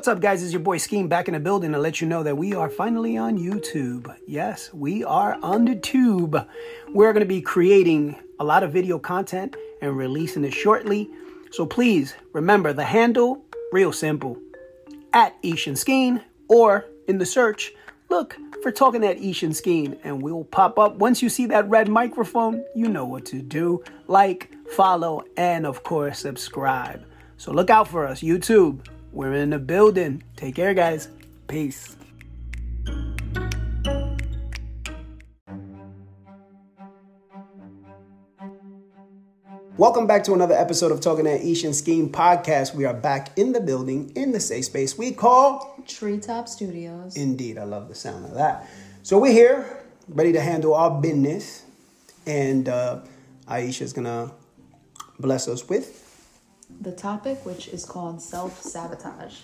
What's up, guys? It's your boy Skeen back in the building to let you know that we are finally on YouTube. Yes, we are on the tube. We're going to be creating a lot of video content and releasing it shortly. So please remember the handle, real simple, at Eesh and Skeen, or in the search, look for Talking at Eesh and Skeen, and we'll pop up. Once you see that red microphone, you know what to do. Like, follow, and of course, subscribe. So look out for us, YouTube. We're in the building. Take care, guys. Peace. Welcome back to another episode of Talking at Eesh and Skeen podcast. We are back in the building in the safe space we call Treetop Studios. Indeed, I love the sound of that. So we're here, ready to handle our business, and uh, Aisha's gonna bless us with the topic, which is called self sabotage.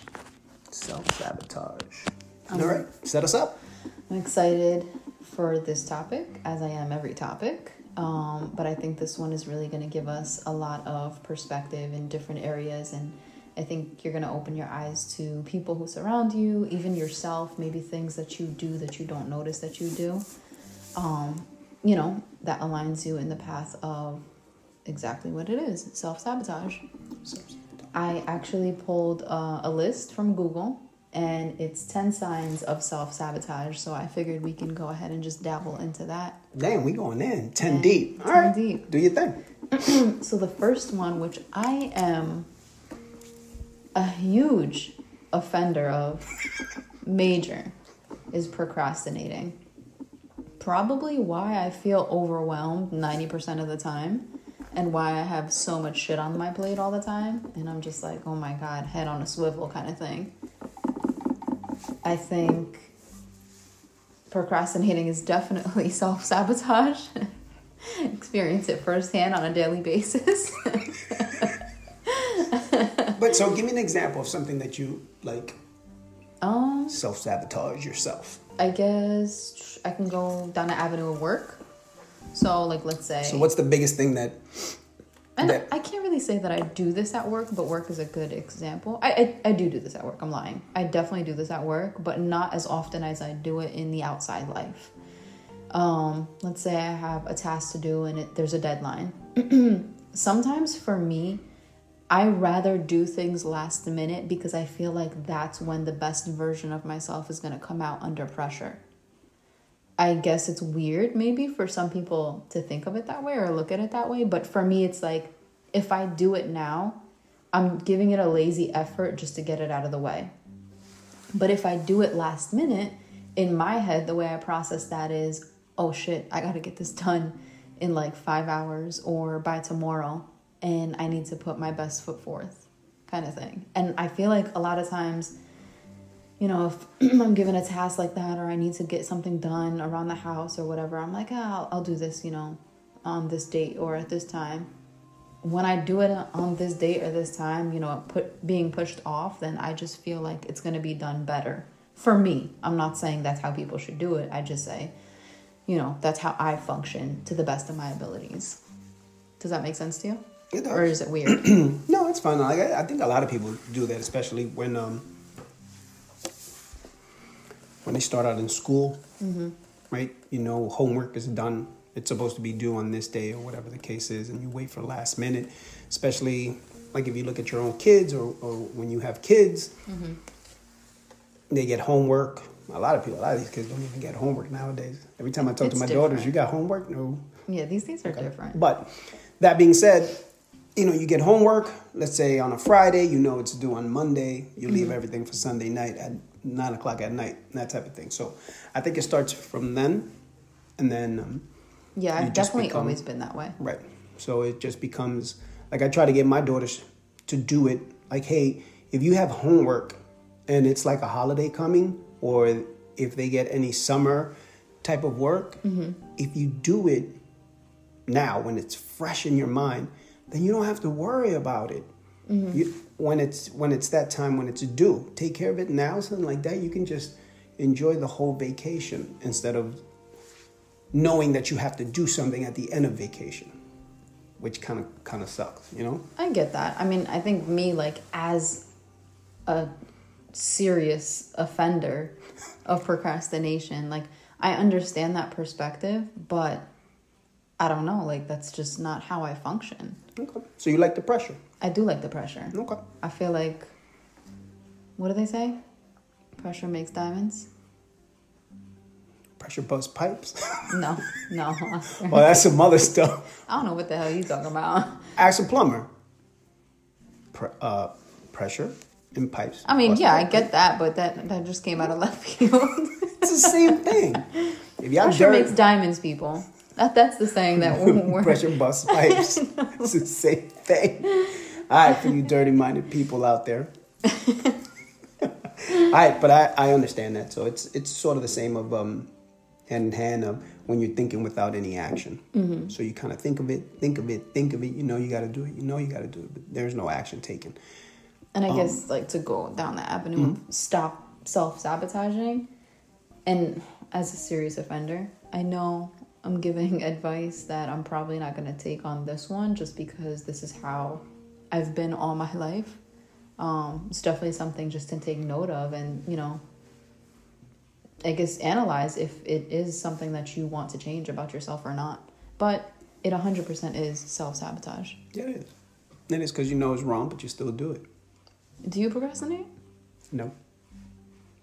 self sabotage. All right, set us up. I'm excited for this topic, as I am every topic. Um, but I think this one is really going to give us a lot of perspective in different areas. And I think you're going to open your eyes to people who surround you, even yourself, maybe things that you do that you don't notice that you do. Um, you know, that aligns you in the path of exactly what it is self sabotage. I actually pulled uh, a list from Google and it's 10 signs of self sabotage. So I figured we can go ahead and just dabble into that. Damn, we going in 10 Yeah, deep. 10 All right, deep. do your thing. So the first one, which I am a huge offender of, major, is procrastinating. Probably why I feel overwhelmed 90% of the time and why I have so much shit on my plate all the time. And I'm just like, oh my God, head on a swivel kind of thing. I think procrastinating is definitely self sabotage. Experience it firsthand on a daily basis. But so give me an example of something that you like um, self sabotage yourself. I guess I can go down an avenue of work. So, like, let's say, So what's the biggest thing that and that- I can't really say that I do this at work, but work is a good example. I, I I do do this at work. I'm lying. I definitely do this at work, but not as often as I do it in the outside life. Um, let's say I have a task to do and it, there's a deadline. Sometimes for me, I rather do things last minute because I feel like that's when the best version of myself is going to come out under pressure. I guess it's weird maybe for some people to think of it that way or look at it that way, but for me it's like if I do it now, I'm giving it a lazy effort just to get it out of the way. But if I do it last minute, in my head the way I process that is, oh shit, I got to get this done in like 5 hours or by tomorrow and I need to put my best foot forth kind of thing. And I feel like a lot of times you know, if I'm given a task like that or I need to get something done around the house or whatever, I'm like, ah, I'll, I'll do this, you know, on this date or at this time. When I do it on this date or this time, you know, put being pushed off, then I just feel like it's going to be done better for me. I'm not saying that's how people should do it. I just say, you know, that's how I function to the best of my abilities. Does that make sense to you? It does. Or is it weird? No, it's fine. Like, I, I think a lot of people do that, especially when um when they start out in school, right? You know, homework is done. It's supposed to be due on this day or whatever the case is, and you wait for the last minute. Especially like if you look at your own kids or, or when you have kids, they get homework. A lot of people, a lot of these kids don't even get homework nowadays. Every time I talk to It's my daughters, you got homework? No, yeah, these things are different. but that being said, you know, you get homework, let's say on a Friday, you know it's due on Monday, you Mm-hmm. leave everything for Sunday night at nine o'clock at night, that type of thing. So I think it starts from then, and then, um, Yeah, I've definitely become- always been that way. right. So it just becomes like I try to get my daughters to do it like, hey, if you have homework and it's like a holiday coming, or if they get any summer type of work, Mm-hmm. if you do it now when it's fresh in your mind, then you don't have to worry about it. Mm-hmm. You, when it's when it's that time when it's due, take care of it now. Something like that, you can just enjoy the whole vacation instead of knowing that you have to do something at the end of vacation, which kind of kind of sucks, you know. I get that. I mean, I think me like as a serious offender of procrastination. Like I understand that perspective, but I don't know, like that's just not how I function. Okay. So you like the pressure? I do like the pressure. Okay. I feel like what do they say? Pressure makes diamonds. Pressure bust pipes. No, no. Well, that's some other stuff. I don't know what the hell you talking about. Ask a plumber. Pre- uh, pressure in pipes. I mean, yeah, I get that, but that that just came out of left field. It's the same thing. If y'all Pressure dirt, makes diamonds, people. That that's the saying that we're pressure bust pipes. it's the same thing. All right, for you dirty minded people out there. All right, but I, I understand that. So it's it's sort of the same of um, hand in hand of when you're thinking without any action. Mm-hmm. So you kind of think of it, think of it, think of it. You know you got to do it. You know you got to do it, but there's no action taken. And I Um, guess like to go down the avenue Mm-hmm. of stop self sabotaging. And as a serious offender, I know I'm giving advice that I'm probably not going to take on this one just because this is how I've been all my life. Um, it's definitely something just to take note of and, you know, I guess analyze if it is something that you want to change about yourself or not. But it 100% is self sabotage. Yeah, it is. It is because you know it's wrong, but you still do it. Do you procrastinate? No.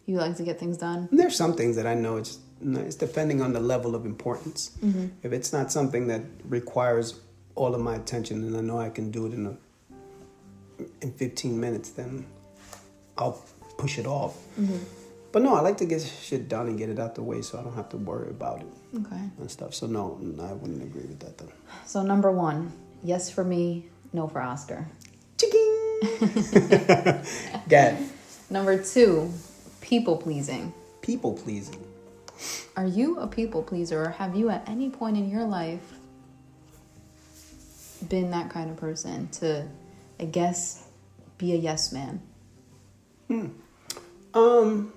You like to get things done? There's some things that I know it's it's depending on the level of importance. Mm-hmm. If it's not something that requires all of my attention, and I know I can do it in a in 15 minutes, then I'll push it off. Mm-hmm. But no, I like to get shit done and get it out the way, so I don't have to worry about it Okay. and stuff. So no, I wouldn't agree with that though. So number one, yes for me, no for Oscar. Chicken. Gad, Number two, people pleasing. people pleasing. Are you a people pleaser or have you at any point in your life been that kind of person to, I guess, be a yes man? Hmm. Um,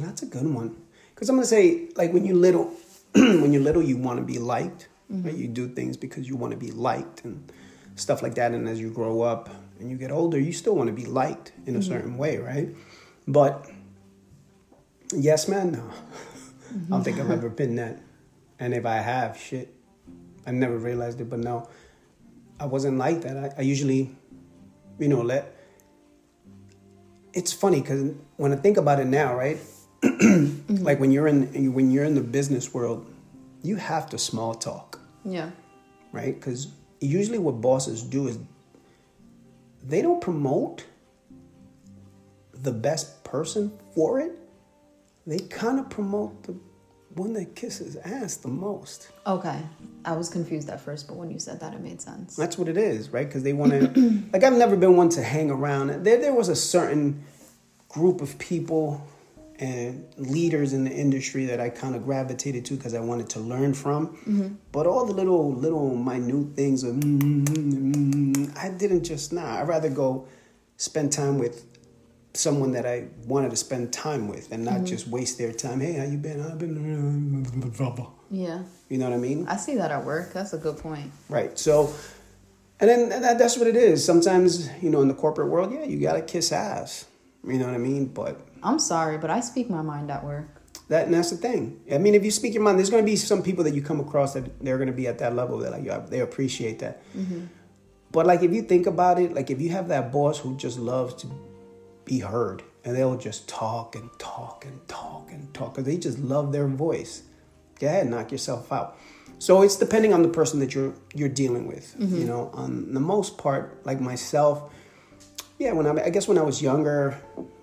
that's a good one. Cause I'm gonna say, like when you're little, when you're little, you want to be liked. Right? You do things because you want to be liked and stuff like that. And as you grow up and you get older, you still want to be liked in a certain way, right? But yes, man, no. I don't think I've ever been that. And if I have, shit, I never realized it. But no, I wasn't like that. I, I usually, you know, let it's funny because when I think about it now, right? Like when you're in when you're in the business world, you have to small talk, Yeah. right? Because usually what bosses do is they don't promote the best person for it. They kind of promote the one that kisses ass the most. Okay. I was confused at first, but when you said that, it made sense. That's what it is, right? Because they want to. like I've never been one to hang around. There, there was a certain group of people and leaders in the industry that I kind of gravitated to because I wanted to learn from. But all the little, little minute things of, mm, mm, mm, I didn't just nah. I'd rather go spend time with someone that I wanted to spend time with and not mm-hmm. just waste their time. Hey, how you been? I've been. Uh, yeah. You know what I mean? I see that at work. That's a good point. Right. So, and then and that, that's what it is. Sometimes, you know, in the corporate world, yeah, you gotta kiss ass. You know what I mean? But I'm sorry, but I speak my mind at work. that and that's the thing. I mean, if you speak your mind, there's gonna be some people that you come across that they're gonna be at that level that like they appreciate that. Mm-hmm. But like if you think about it, like if you have that boss who just loves to be heard and they'll just talk and talk and talk and talk because they just love their voice. Go ahead, knock yourself out. So it's depending on the person that you're you're dealing with. You mm-hmm. know, on the most part, like myself, yeah. When I, I guess when I was younger,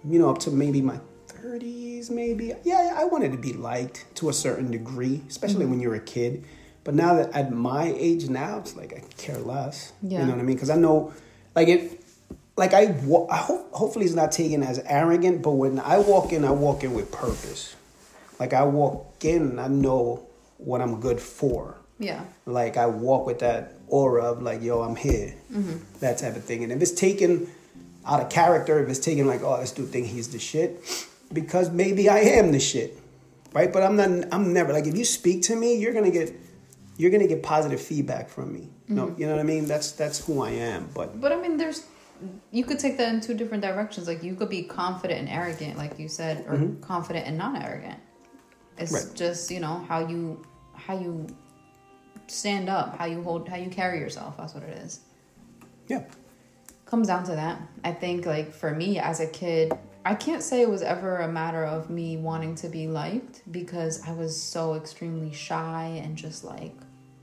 you know, up to maybe my thirties, maybe, yeah, I wanted to be liked to a certain degree, especially mm-hmm. when you're a kid. But now that at my age now, it's like I care less. Yeah. You know what I mean? Because I know, like it, like I, wa- I hope, hopefully it's not taken as arrogant, but when I walk in, I walk in with purpose. Like I walk in, I know what I'm good for. Yeah. Like I walk with that aura of like, yo, I'm here, mm-hmm. that type of thing. And if it's taken out of character, if it's taken like, oh, this dude think he's the shit, because maybe I am the shit, right? But I'm not. I'm never like if you speak to me, you're gonna get, you're gonna get positive feedback from me. No, mm-hmm. you know what I mean? That's that's who I am. But But I mean, there's you could take that in two different directions. Like you could be confident and arrogant, like you said, or confident and non-arrogant. It's Mm-hmm. Right. just you know how you how you stand up, how you hold, how you carry yourself. That's what it is. Yeah. Comes down to that. I think like for me as a kid, I can't say it was ever a matter of me wanting to be liked because I was so extremely shy and just like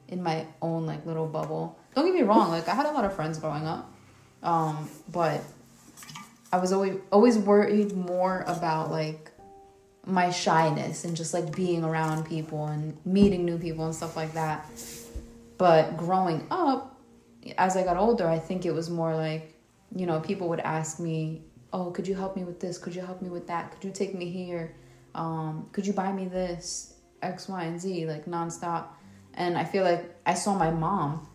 in my own like little bubble. Don't get me wrong, like I had a lot of friends growing up. Um, but I was always always worried more about like my shyness and just like being around people and meeting new people and stuff like that. But growing up, as I got older, I think it was more like, you know, people would ask me, "Oh, could you help me with this? Could you help me with that? Could you take me here? Um, could you buy me this? X, Y, and Z, like nonstop." And I feel like I saw my mom,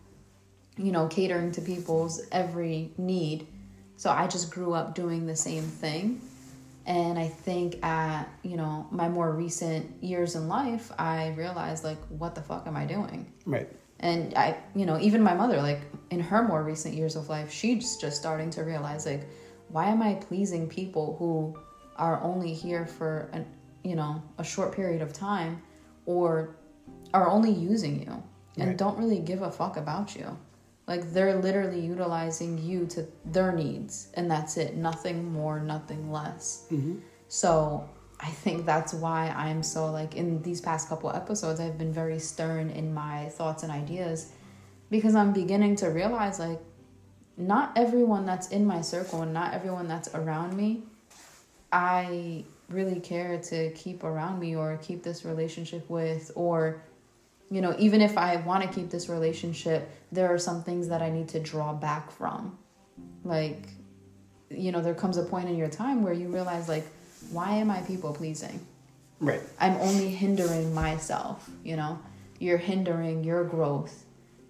you know, catering to people's every need. So I just grew up doing the same thing. And I think at, you know, my more recent years in life, I realized like, what the fuck am I doing? Right. And I, you know, even my mother, like in her more recent years of life, she's just starting to realize, like, why am I pleasing people who are only here for an, you know, a short period of time or are only using you and Right. don't really give a fuck about you? Like they're literally utilizing you to their needs and that's it. Nothing more, nothing less. Mm-hmm. So I think that's why I'm so like in these past couple episodes I've been very stern in my thoughts and ideas because I'm beginning to realize like not everyone that's in my circle and not everyone that's around me I really care to keep around me or keep this relationship with or you know even if I want to keep this relationship there are some things that I need to draw back from like you know there comes a point in your time where you realize like why am I people pleasing Right. I'm only hindering myself, you know? You're hindering your growth.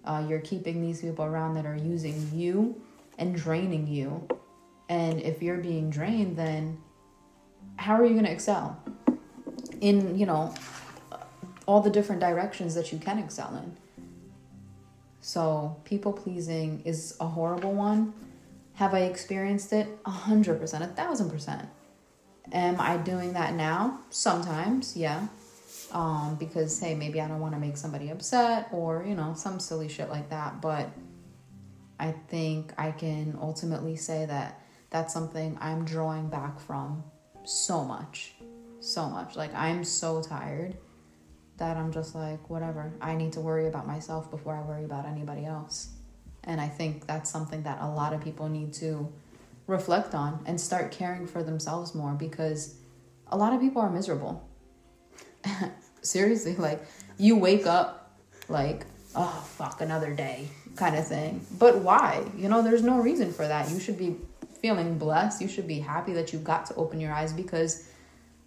Uh, you're keeping these people around that are using you and draining you. And if you're being drained, then how are you going to excel in, you know, all the different directions that you can excel in? So, people pleasing is a horrible one. Have I experienced it? A hundred percent, a thousand percent. Am I doing that now? Sometimes, yeah. Um, because hey, maybe I don't want to make somebody upset or, you know, some silly shit like that. But I think I can ultimately say that that's something I'm drawing back from so much. So much. Like I'm so tired that I'm just like, whatever. I need to worry about myself before I worry about anybody else. And I think that's something that a lot of people need to reflect on and start caring for themselves more because a lot of people are miserable. Seriously, like you wake up like, oh fuck, another day kind of thing. But why? You know, there's no reason for that. You should be feeling blessed. You should be happy that you got to open your eyes because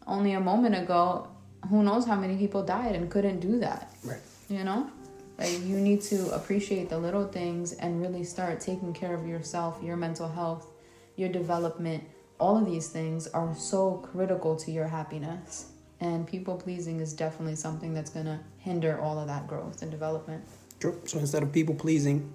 only a moment ago, who knows how many people died and couldn't do that Right. you know like you need to appreciate the little things and really start taking care of yourself your mental health your development all of these things are so critical to your happiness and people pleasing is definitely something that's going to hinder all of that growth and development True. So instead of people pleasing,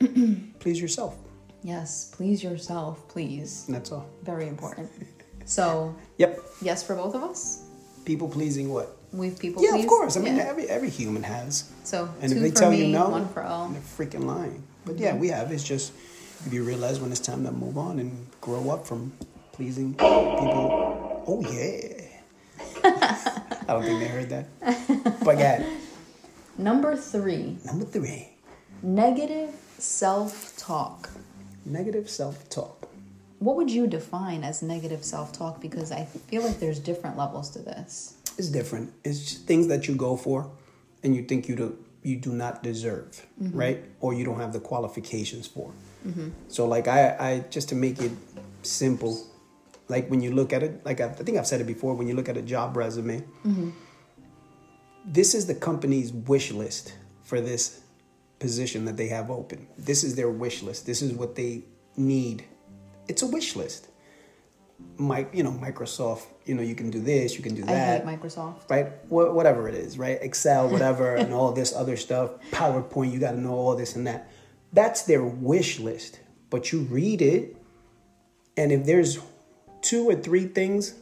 please yourself. yes please yourself please And that's all. very important so Yep. yes for both of us People pleasing what? we've people Yeah, pleased? of course. I mean, Yeah. every every human has. so And two if they for tell me you no, one for all they're freaking lying. But yeah, mm-hmm. we have. It's just if you realize when it's time to move on and grow up from pleasing people. Oh yeah. I don't think they heard that. But yeah, number three number three, negative self-talk negative self-talk. What would you define as negative self talk? Because I feel like there's different levels to this. It's different. It's just things that you go for, and you think you do you do not deserve, mm-hmm. right? Or you don't have the qualifications for. Mm-hmm. So like I, I just to make it simple, like when you look at it, like I, I think I've said it before, when you look at a job resume, mm-hmm. this is the company's wish list for this position that they have open. This is their wish list. This is what they need. It's a wish list. Mike, you know, Microsoft, you know, you can do this, you can do I that hate Microsoft. right? Wh- whatever it is, right? Excel, whatever, and all this other stuff. PowerPoint, you got to know all this and that. That's their wish list. but you read it, and if there's two or three things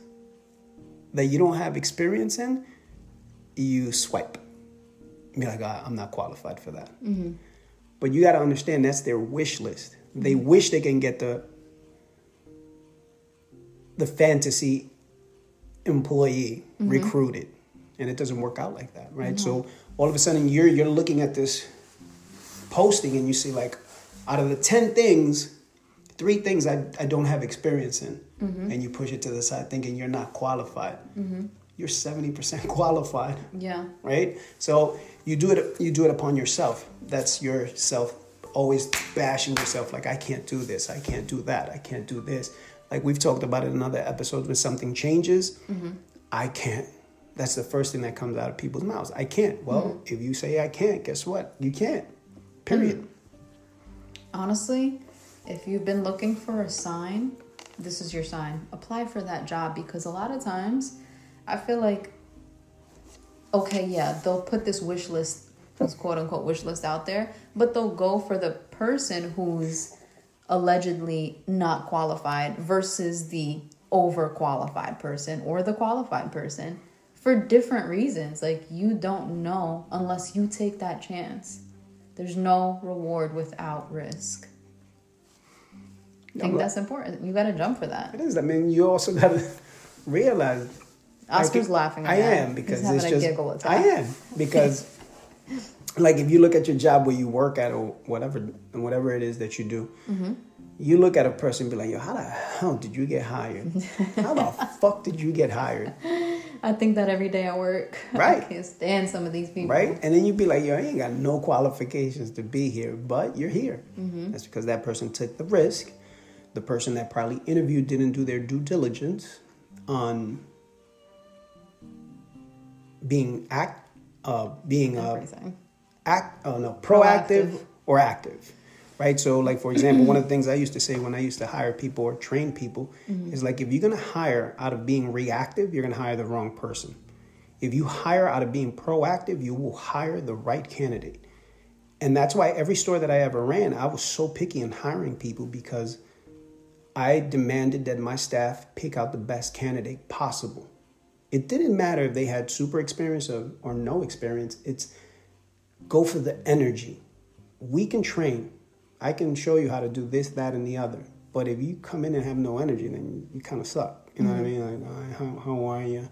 that you don't have experience in, you swipe. Be like, "Ah, I'm not qualified for that. But you got to understand that's their wish list. They wish they can get the the fantasy employee recruited, and it doesn't work out like that, right? So mm-hmm. all of a sudden you're you're looking at this posting and you see like out of the 10 things three things i, I don't have experience in mm-hmm. and you push it to the side thinking you're not qualified mm-hmm. you're 70% qualified Yeah. right? So you do it you do it upon yourself. That's yourself always bashing yourself like i can't do this i can't do that i can't do this like we've talked about it in other episodes when something changes. Mm-hmm. I can't. That's the first thing that comes out of people's mouths. I can't. Well mm-hmm. if you say i can't guess what? You can't. Period. Mm. Honestly, if you've been looking for a sign, this is your sign. Apply for that job because a lot of times I feel like, okay, yeah, they'll put this wish list, this quote unquote wish list out there, but they'll go for the person who's allegedly not qualified versus the overqualified person or the qualified person for different reasons. Like, you don't know unless you take that chance. There's no reward without risk. I think that's important. You got to jump for that. It is. I mean, you also got to realize. Oscar's I laughing. At I am because it's just. I am because, like, if you look at your job where you work at or whatever, and whatever it is that you do, Mm-hmm. you look at a person and be like, "Yo, how the hell did you get hired? how the fuck did you get hired?" I think that every day at work. Right. I can't stand some of these people. Right? And then you'd be like, "Yo, I ain't got no qualifications to be here, but you're here." Mm-hmm. That's because that person took the risk. The person that probably interviewed didn't do their due diligence on being act, uh, being uh, Everything. Act, oh no, proactive, Proactive. or active, right? So, like for example, one of the things I used to say when I used to hire people or train people mm-hmm. is like, if you're gonna hire out of being reactive, you're gonna hire the wrong person. If you hire out of being proactive, you will hire the right candidate. And that's why every store that I ever ran, I was so picky in hiring people because I demanded that my staff pick out the best candidate possible. It didn't matter if they had super experience or, or no experience. It's go for the energy. We can train. I can show you how to do this, that, and the other. But if you come in and have no energy, then you, you kind of suck. You know what I mm-hmm. mean? Like, how, how are you?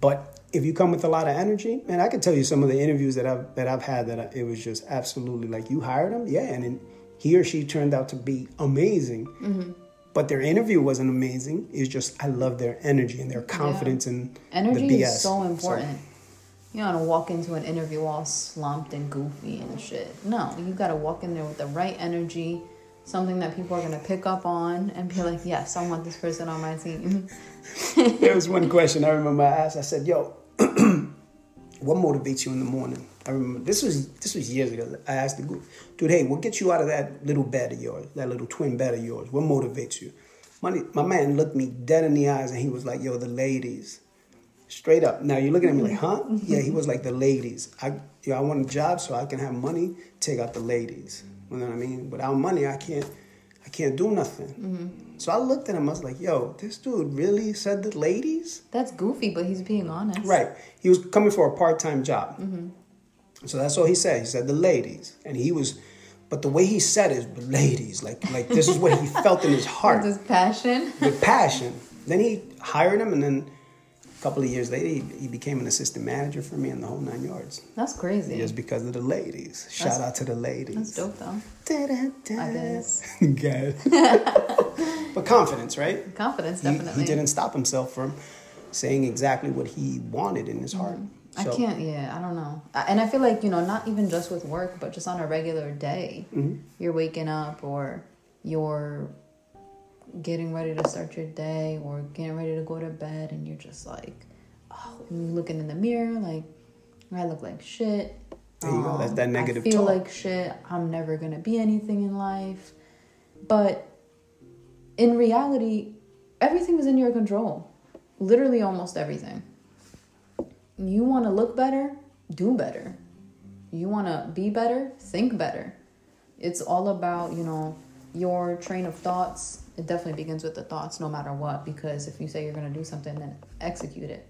But if you come with a lot of energy, man, I can tell you some of the interviews that I've that I've had that I, it was just absolutely like you hired him, yeah, and then he or she turned out to be amazing. Mm-hmm. But their interview wasn't amazing. It's just I love their energy and their confidence and Energy the BS. is so important. You don't want to walk into an interview all slumped and goofy and shit. No, you got to walk in there with the right energy, something that people are to pick up on and be like, yes, I want this person on my team. there was one question I remember I asked. I said, "Yo, what motivates you in the morning?" I remember this was this was years ago. I asked the gu- dude, "Hey, what gets you out of that little bed of yours, that little twin bed of yours? What motivates you?" My my man looked me dead in the eyes and he was like, "Yo, the ladies." Straight up. Now you're looking at me like, mm-hmm. huh? Yeah, he was like the ladies. I, yo, I want a job so I can have money. Take out the ladies. You know what I mean? Without money, I can't, I can't do nothing. Mm-hmm. So I looked at him. I was like, yo, this dude really said the ladies? That's goofy, but he's being honest. Right. He was coming for a part time job. Mm-hmm. So that's all he said. He said the ladies, and he was, but the way he said it, the ladies, like like this is what he felt in his heart With his passion. with passion. Then he hired him, and then couple of years later, he, he became an assistant manager for me in the whole nine yards. That's crazy. Just because of the ladies. Shout out to the ladies. That's dope, though. Da-da-da. I guess. Good. but confidence, right? Confidence, definitely. he didn't stop himself from saying exactly what he wanted in his heart. Mm-hmm. I So- can't, yeah, I don't know. And I feel like, you know, not even just with work, but just on a regular day, Mm-hmm. you're waking up or you're getting ready to start your day or getting ready to go to bed and you're just like, oh, looking in the mirror, like, I look like shit. There you go. That's that um, negative I feel talk. like shit. I'm never to be anything in life. But in reality, everything is in your control. Literally almost everything. You want to look better, do better. You want to be better, think better. It's all about, you know, your train of thoughts, it definitely begins with the thoughts no matter what. Because if you say you're going to do something, then execute it.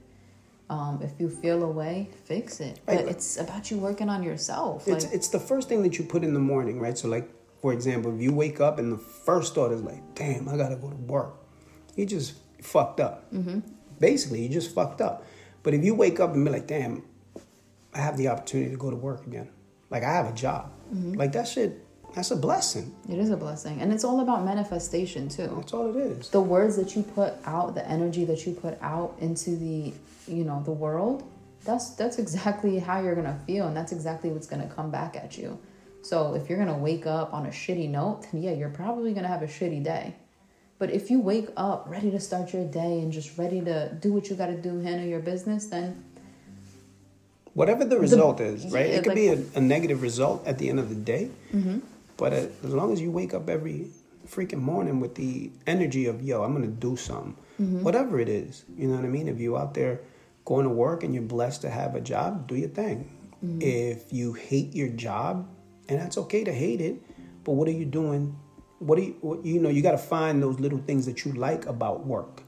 Um, if you feel a way, fix it. But Right. it's about you working on yourself. It's Like, it's the first thing that you put in the morning, right? So like for example, if you wake up and the first thought is like, "Damn, I gotta go to work," you just fucked up. Mm-hmm. Basically, you just fucked up. But if you wake up and be like, "Damn, I have the opportunity to go to work again," like I have a job, like that shit, that's a blessing. it is a blessing. And it's all about manifestation, too. That's all it is. the words that you put out the energy that you put out into the you know the world that's that's exactly how you're gonna feel and that's exactly what's gonna come back at you so if you're gonna wake up on a shitty note then yeah you're probably gonna have a shitty day but if you wake up ready to start your day and just ready to do what you gotta do handle your business then Whatever the result is, right? yeah, it could like- Mm-hmm. be a, a negative result at the end of the day. But as long as you wake up every freaking morning with the energy of, yo, I'm going to do something, Mm-hmm. whatever it is, you know what I mean? If you're out there going to work and you're blessed to have a job, do your thing. Mm-hmm. If you hate your job, and that's okay to hate it, but what are you doing? What do you, what, you know, you got to find those little things that you like about work.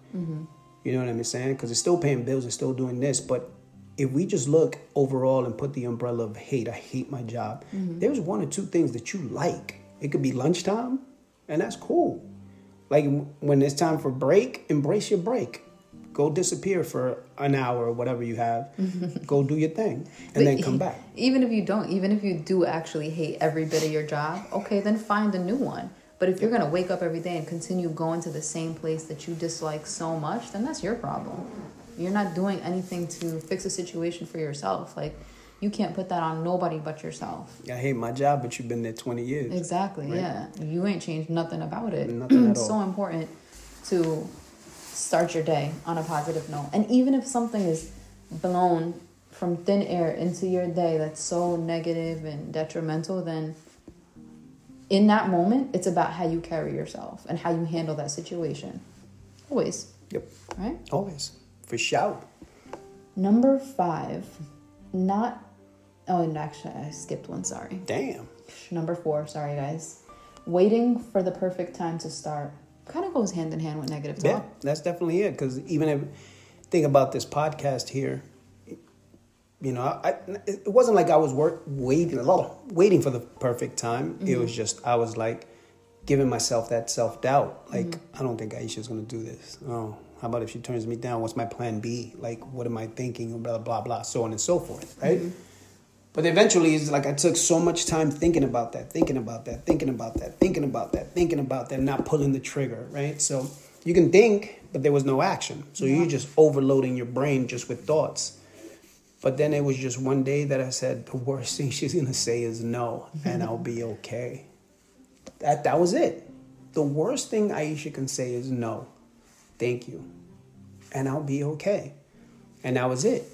You know what I'm saying? Because it's still paying bills, it's still doing this. But if we just look overall and put the umbrella of hate, I hate my job, mm-hmm. there's one or two things that you like. It could be lunchtime, and that's cool. Like when it's time for break, embrace your break. Go disappear for an hour or whatever you have. Mm-hmm. Go do your thing, and then come back. even if you don't even if you do actually hate every bit of your job okay then find a new one but if you're going to wake up every day and continue going to the same place that you dislike so much then that's your problem you're not doing anything to fix a situation for yourself. Like you can't put that on nobody but yourself. I hate my job, but you've been there 20 years. exactly Right. yeah. You ain't changed nothing about it. Nothing it's so important to start your day on a positive note. And even if something is blown from thin air into your day that's so negative and detrimental then in that moment it's about how you carry yourself and how you handle that situation. Always. Yep, right? Always. For sure. number five not oh and actually i skipped one sorry Damn. Number four, sorry guys. Waiting for the perfect time to start kind of goes hand in hand with negative talk. Yeah, that's definitely it. Because even if think about this podcast here, you know, I, it wasn't like I was work waiting a lot, waiting for the perfect time. It mm-hmm. was just I was like giving myself that self doubt. Like mm-hmm. I don't think Aisha's gonna do this. Oh, how about if she turns me down? What's my plan B? Like what am I thinking? Blah blah blah, so on and so forth. Right. Mm-hmm. But eventually, it's like I took so much time thinking about that, thinking about that, thinking about that, thinking about that, thinking about that, not pulling the trigger, right? So you can think, but there was no action. So you're just overloading your brain just with thoughts. But then it was just one day that I said, the worst thing she's gonna say is no, and I'll be okay. That that was it. The worst thing Aisha can say is no, thank you, and I'll be okay. And that was it.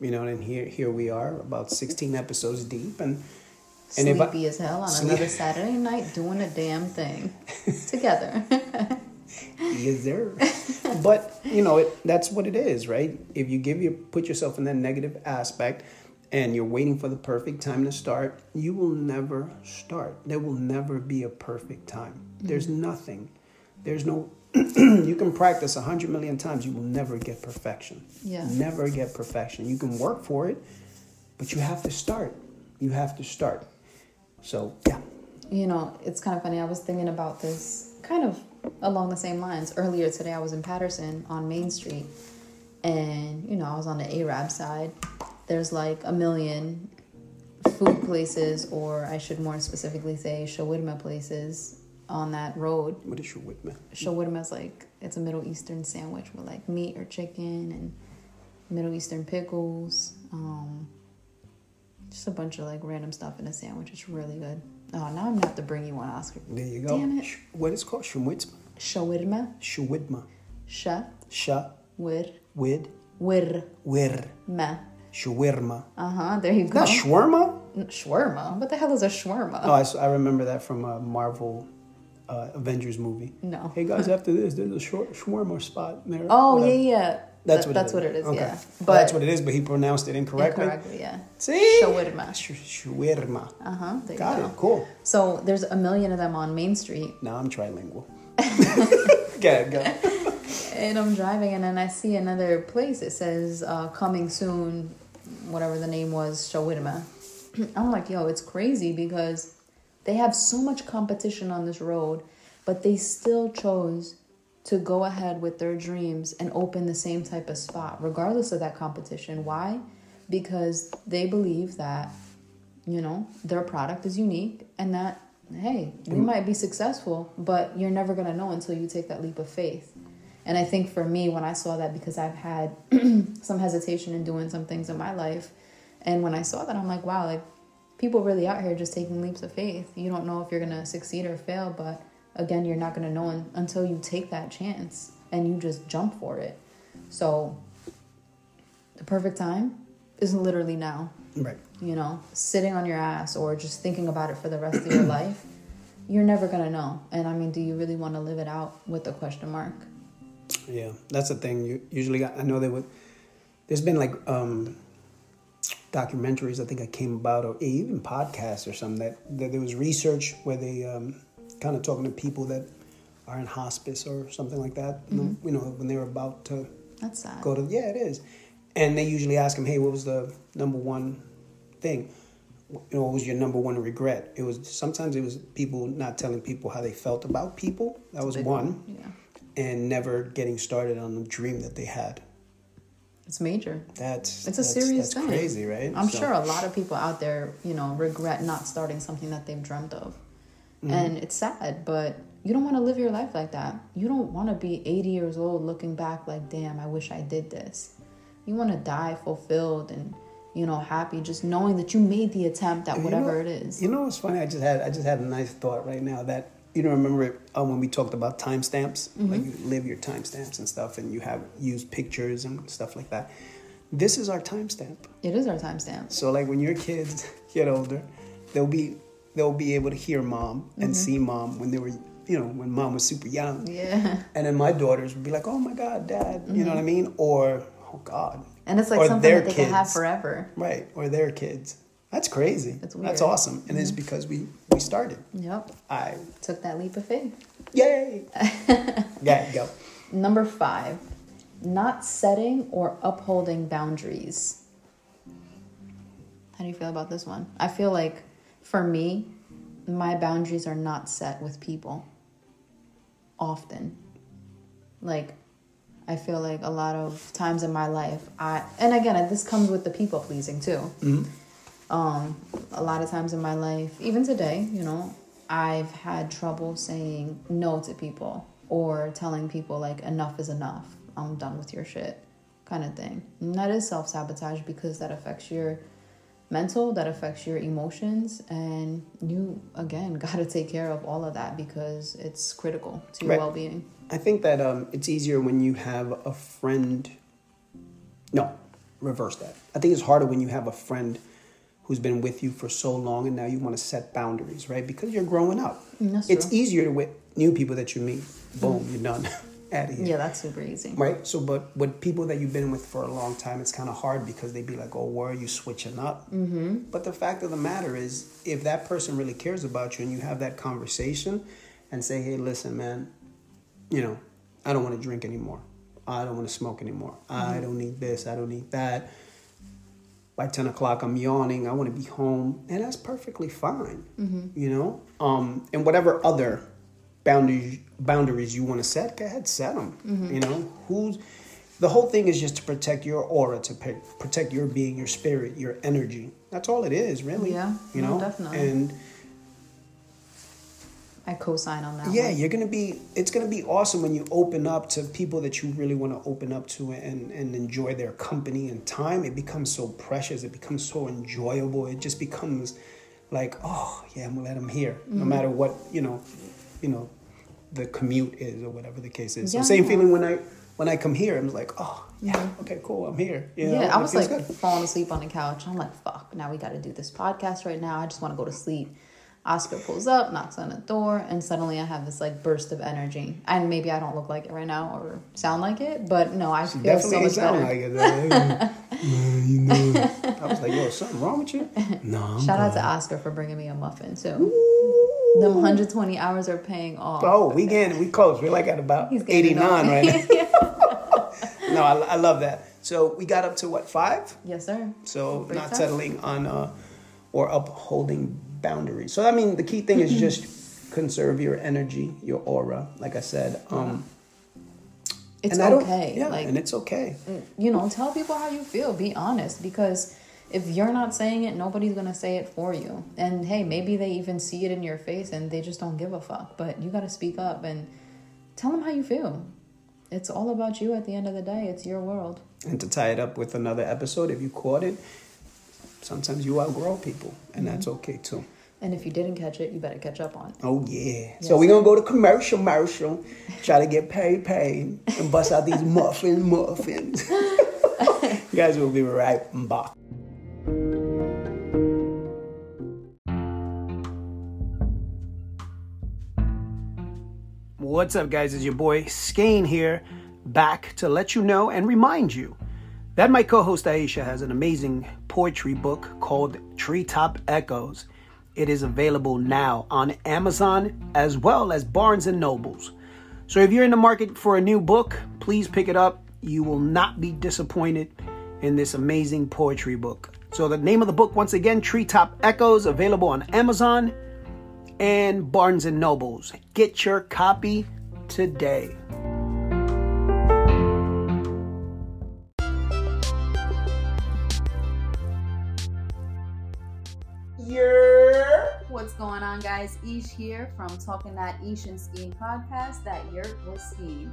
You know, and here here we are, about sixteen episodes deep, and and if I- Sleepy as hell on Sleep- another Saturday night doing a damn thing together. yes, sir. but you know, it, that's what it is, right? If you give your put yourself in that negative aspect, and you're waiting for the perfect time to start, you will never start. There will never be a perfect time. There's mm-hmm. nothing. There's no. you can practice a hundred million times. You will never get perfection. Yeah. Never get perfection. You can work for it, but you have to start. You have to start. So yeah. you know, it's kind of funny. I was thinking about this kind of along the same lines. Earlier today, I was in Paterson on Main Street, and you know, I was on the Arab side. There's like a million food places, or I should more specifically say shawarma places on that road. What is Whitman? Shawarma is like it's a Middle Eastern sandwich with like meat or chicken and Middle Eastern pickles. Um, just a bunch of like random stuff in a sandwich. It's really good. Oh, now I'm gonna have to bring you one, Oscar. There you go. Damn it. Sh- What is it called? Shawitma. Shawarma, Shawidma. sha, Sha. wir, Wid. wir, Wir. ma. Shawarma. Uh huh. There you go. Not shawarma? Shawarma. What the hell is a shawarma? Oh, I remember that from a Marvel uh, Avengers movie. No. Hey guys, after this, there's a short shawarma spot there. Oh Whatever. yeah, yeah. That's what that's it what it is, Okay. yeah. Well, But- that's what it is, but he pronounced it incorrectly. Incorrectly, yeah. See? Shawarma. Sh- Shawarma. Uh huh. Got you it. Cool. So there's a million of them on Main Street, Now I'm trilingual. go ahead, go. and I'm driving, and then I see another place. It says uh, "Coming soon," whatever the name was, shawarma. I'm like, yo, it's crazy because they have so much competition on this road, but they still chose to go ahead with their dreams and open the same type of spot, regardless of that competition. Why? Because they believe that, you know, their product is unique and that, hey, we mm. might be successful, but you're never going to know until you take that leap of faith. And I think for me, when I saw that, because I've had some hesitation in doing some things in my life, and when I saw that, I'm like, wow, like people really out here just taking leaps of faith. You don't know if you're gonna succeed or fail, but again, you're not gonna know until you take that chance and you just jump for it. So the perfect time is literally now. Right. You know, sitting on your ass or just thinking about it for the rest of your life, you're never gonna know. And I mean, do you really want to live it out with a question mark? Yeah, that's the thing. You usually, I know there would. There's been like um, documentaries I think I came about, or even podcasts or something that, that there was research where they um, kind of talking to people that are in hospice or something like that. You know, when they were about to That's sad. go to yeah, it is, and they usually ask them, hey, what was the number one thing? You know, what was your number one regret? It was sometimes it was people not telling people how they felt about people. That was one Yeah, and never getting started on the dream that they had. It's major. That's It's a that's, serious that's thing. crazy, right? I'm So- sure a lot of people out there, you know, regret not starting something that they've dreamt of. Mm-hmm. And it's sad, but you don't want to live your life like that. You don't want to be 80 years old looking back like, damn, I wish I did this. You want to die fulfilled and, you know, happy just knowing that you made the attempt at You whatever know- it is. You know what's funny? I just had I just had a nice thought right now that you don't remember uh, when we talked about timestamps, Mm-hmm. like you live your timestamps and stuff, and you have used pictures and stuff like that. This is our timestamp. It is our timestamp. So like when your kids get older, they'll be they'll be able to hear mom Mm-hmm. and see mom when they were you know when mom was super young. Yeah. And then my daughters would be like, "Oh my God, Dad," you know what I mean? Or, "Oh God," And it's like Or something that they can have forever. right? Or their kids. That's crazy. That's weird. Mm-hmm. awesome, and it's because we we started. Yep. I Took that leap of faith. yay. yeah, go. Number five, not setting or upholding boundaries. How do you feel about this one? I feel like for me, my boundaries are not set with people often. Like, I feel like a lot of times in my life, I, and again, this comes with the people pleasing too. Um, a lot of times in my life, even today, you know, I've had trouble saying no to people or telling people like enough is enough. I'm done with your shit, kind of thing. And that is self sabotage because that affects your mental, that affects your emotions, and you again got to take care of all of that because it's critical to your Right. well being. I think that um, it's easier when you have a friend. No, reverse that. I think it's harder when you have a friend who's been with you for so long and now you want to set boundaries, right? Because you're growing up. That's it's true. easier to with new people that you meet. Boom, you're done. Out of here. Yeah, that's super easy. Right. So, but with people that you've been with for a long time, it's kind of hard because they'd be like, "Oh, where are you switching up?" Mm-hmm. But the fact of the matter is, if that person really cares about you and you have that conversation, and say, "Hey, listen, man, you know, I don't want to drink anymore. I don't want to smoke anymore. I don't need this. I don't need that." By ten o'clock, I'm yawning. I want to be home, and that's perfectly fine. You know, um, and whatever other boundaries boundaries you want to set, go ahead, set them. You know, who's the whole thing is just to protect your aura, to protect your being, your spirit, your energy. That's all it is, really. Yeah, you no, know, definitely. And I co sign on that yeah, one. you're gonna be. It's gonna be awesome when you open up to people that you really want to open up to and and enjoy their company and time. It becomes so precious. It becomes so enjoyable. It just becomes like, oh yeah, I'm gonna let them here, Mm-hmm. no matter what you know, you know, the commute is or whatever the case is. Yeah. So same feeling when I when I come here. I'm like, oh yeah, okay, cool, I'm here. You know, Yeah, I was like good. falling asleep on the couch. I'm like, fuck, now we got to do this podcast right now. I just want to go to sleep. Oscar pulls up, knocks on the door, and suddenly I have this like burst of energy. And maybe I don't look like it right now or sound like it, but no, I feel so Definitely much sound better. like it. Man, you know. I was like, yo, something wrong with you? No. I'm Shout out to Oscar for bringing me a muffin too. Them 120 hours are paying off. Oh, we getting we close. We're like at about He's 89 right now. no, I, I love that. So we got up to what five? yes, sir. So not settling on uh, or upholding boundaries. So I mean, the key thing is just conserve your energy, your aura. Like I said, um, It's and I don't- okay. Yeah, like and it's okay. you know, tell people how you feel. Be honest because if you're not saying it, nobody's gonna say it for you. And hey, maybe they even see it in your face and they just don't give a fuck. But you gotta speak up and tell them how you feel. It's all about you at the end of the day. It's your world. And to tie it up with another episode, if you caught it, sometimes you outgrow people, and that's mm-hmm. okay too. And if you didn't catch it, you better catch up on it. Oh yeah. Yes, so we're gonna go to commercial, commercial, try to get paid, paid, and bust out these muffins, muffins. you guys will be right back. What's up, guys? It's your boy Skeen here, back to let you know and remind you that my co host Aisha has an amazing poetry book called Treetop Echoes. It is available now on Amazon as well as Barnes and Nobles. So if you're in the market for a new book, please pick it up. You will not be disappointed in this amazing poetry book. So the name of the book once again, Treetop Echoes, available on Amazon and Barnes and Nobles. Get your copy today. Going on, guys? Eesh here from Talking That Ish and Skeen podcast, that yurt was Skeen.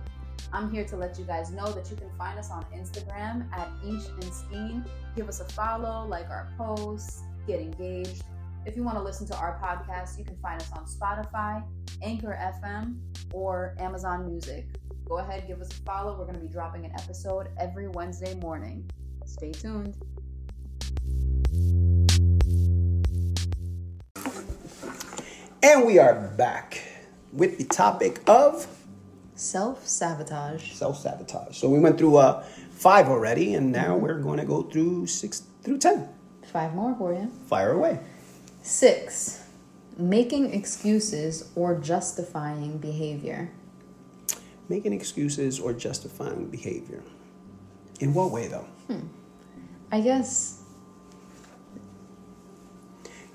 I'm here to let you guys know that you can find us on Instagram at Eesh and Skeen. Give us a follow, like our posts, get engaged. If you want to listen to our podcast, you can find us on Spotify, Anchor FM, or Amazon Music. Go ahead, give us a follow. We're going to be dropping an episode every Wednesday morning. Stay tuned. And we are back with the topic of Self sabotage. self sabotage. So we went through uh, five already, and now we're going to go through six through ten. Five more for you. Fire away. Six, making excuses or justifying behavior. Making excuses or justifying behavior. In what way, though? I guess.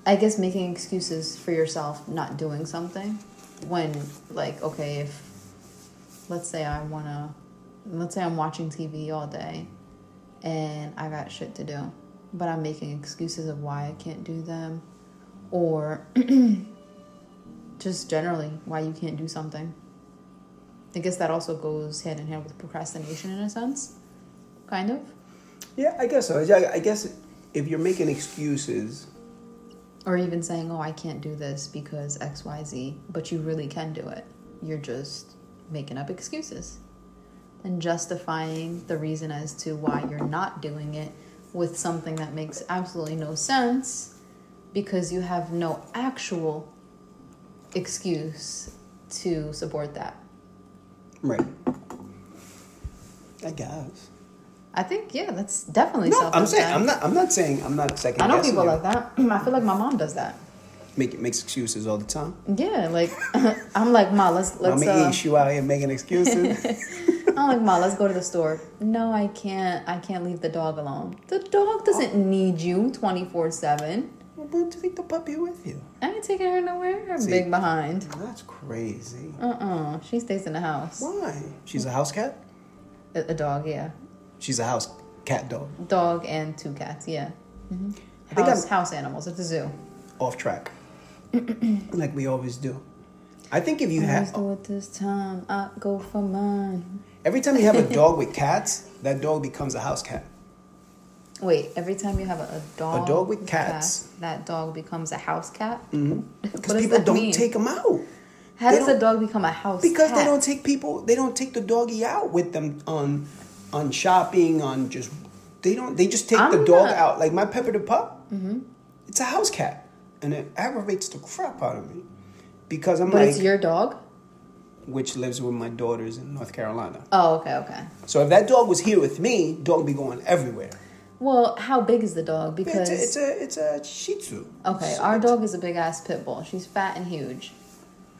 I guess making excuses for yourself not doing something when, like, okay, if let's say I wanna, let's say I'm watching TV all day and I got shit to do, but I'm making excuses of why I can't do them or just generally why you can't do something. I guess that also goes hand in hand with procrastination in a sense, kind of. Yeah, I guess so. I guess if you're making excuses, Or even saying, oh, I can't do this because XYZ, but you really can do it. You're just making up excuses and justifying the reason as to why you're not doing it with something that makes absolutely no sense because you have no actual excuse to support that. right? I guess. I think, yeah, that's definitely No, self I'm saying I'm not. I'm not saying I'm not second. I know people you. like that. I feel like my mom does that. Make makes excuses all the time. Yeah, like I'm like, Ma, let's let's Mommy uh, Eesh, you out here making excuses. I'm like, Ma, let's go to the store. No, I can't. I can't leave the dog alone. The dog doesn't need you 24 7. well, but take the puppy with you. I ain't taking her nowhere. Her See. big behind. That's crazy. Uh uh She stays in the house. Why? She's a house cat. A, a dog, yeah. She's a house cat dog. Dog and two cats, yeah. hmm I think House, I'm- house animals. It's a zoo. Off track, like we always do. I think if you have do it this time. I go for mine. every time you have a dog with cats, that dog becomes a house cat. Wait, every time you have a, a dog, dog with cats. cat, that dog becomes a house cat. Because What does people don't mean? take them out. How they does a dog become a house because cat? they don't take people they don't take the doggy out with them on on shopping on just they don't they just take the I'm dog not- out like my pepper the pup it's a house cat and it aggravates the crap out of me because I'm But like, it's your dog? which lives with my daughters in North Carolina. Oh, okay, okay. So if that dog was here with me, dog would be going everywhere. Well, how big is the dog? It's Because a, it's a it's a Shih Tzu. okay, So our it's- dog is a big ass pit bull. She's fat and huge.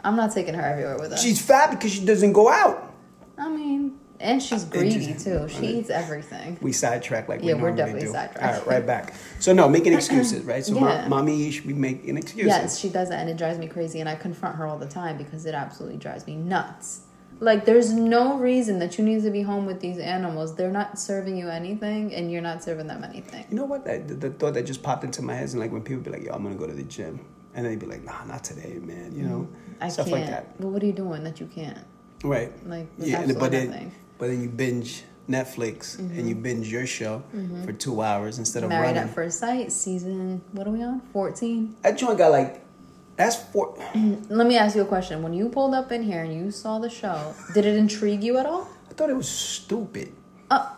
I'm not taking her everywhere with us. She's fat because she doesn't go out. I mean, and she's greedy too. She eats everything. We sidetrack like we Yeah, we're definitely do. sidetracked. All right, right back. So no, making excuses, right? So Yeah. mo- mommy should be making excuses. Yes, she does that, and it drives me crazy. And I confront her all the time because it absolutely drives me nuts. Like, there's no reason that you need to be home with these animals. They're not serving you anything, and you're not serving them anything. You know what? That, the, the thought that just popped into my head is like when people be like, "Yo, I'm gonna go to the gym," and they'd be like, "Nah, not today, man." You mm-hmm. know, I stuff can't. like that. But what are you doing that you can't? Right. Like, Yeah, but then. But then you binge Netflix and you binge your show for two hours instead of Mm-hmm. Married running. at First Sight, season, what are we on? 14? that joint got like that's four. Let me ask you a question. When you pulled up in here and you saw the show, did it intrigue you at all? I thought it was stupid. Uh,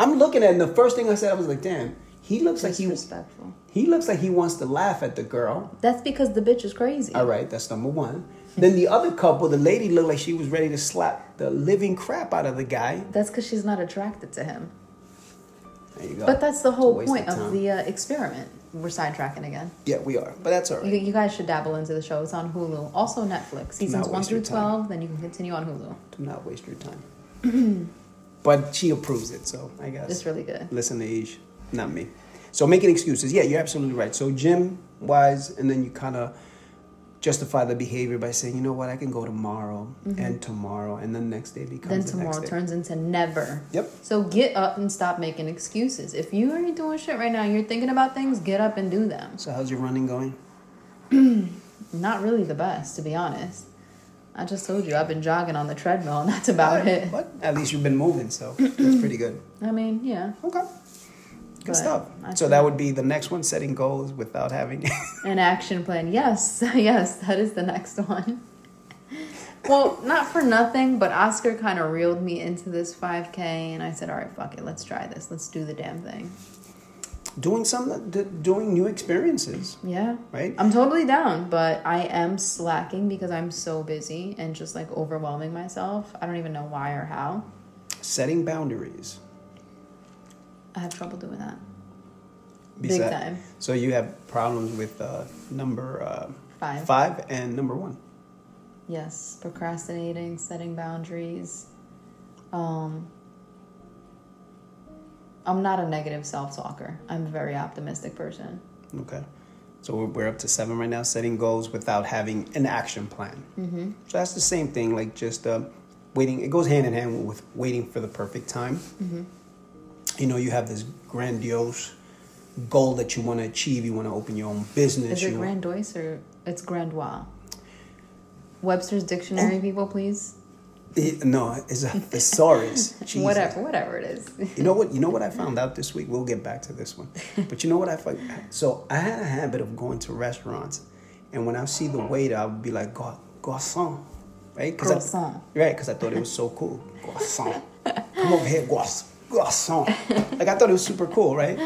I'm looking at it, and the first thing I said, I was like, "Damn, he looks like he disrespectful. he looks like he wants to laugh at the girl." That's because the bitch is crazy. All right, that's number one. Then the other couple, the lady looked like she was ready to slap the living crap out of the guy. That's because she's not attracted to him. There you go. But that's the It's a whole waste point of time. the uh, experiment. We're sidetracking again. Yeah, we are, but that's all You, right. you guys should dabble into the show. It's on Hulu. Also Netflix. Seasons 1 waste through your time. 12. Then you can continue on Hulu. Do not waste your time. but she approves it, so I guess. It's really good. Listen to Eesh, not me. So making excuses. Yeah, you're absolutely right. So gym wise, and then you kind of justify the behavior by saying, you know what, I can go tomorrow and tomorrow, and then next day becomes Mm-hmm. Then the tomorrow next day. turns into never. Yep. So get up and stop making excuses. If you ain't doing shit right now, you're thinking about things, get up and do them. So how's your running going? Not really the best, to be honest. I just told you I've been jogging on the treadmill, and that's about it. But at least you've been moving, so that's pretty good. I mean, yeah. Okay. Good stuff. So that would be the next one, setting goals without having. An action plan. Yes, yes, that is the next one. Well, not for nothing, but Oscar kind of reeled me into this 5K, and I said, all right, fuck it, let's try this. Let's do the damn thing. doing some, doing new experiences, Yeah. right? I'm totally down, but I am slacking because I'm so busy and just like overwhelming myself. I don't even know why or how. Setting boundaries. I have trouble doing that. Big time. So you have problems with uh, number uh, Five. five and number one. Yes, procrastinating, setting boundaries. Um, I'm not a negative self talker. I'm a very optimistic person. Okay. So we're, we're up to seven right now, setting goals without having an action plan. Mm-hmm. So that's the same thing, like just uh, waiting. It goes hand in hand with waiting for the perfect time. Mm-hmm. You know, you have this grandiose goal that you want to achieve. You want to open your own business. Is it want- grandiose or it's grandois? Webster's dictionary, people, please. Eh, no, it's a thesaurus. Whatever, whatever it is. You know what? You know what I found out this week. We'll get back to this one, but you know what I found? So I had a habit of going to restaurants, and when I see the waiter, I would be like, "Gar- "Garçon," right? Cause Croissant. I, right? Because I thought it was so cool. Garçon, come over here, gar- garçon. Like I thought it was super cool, right?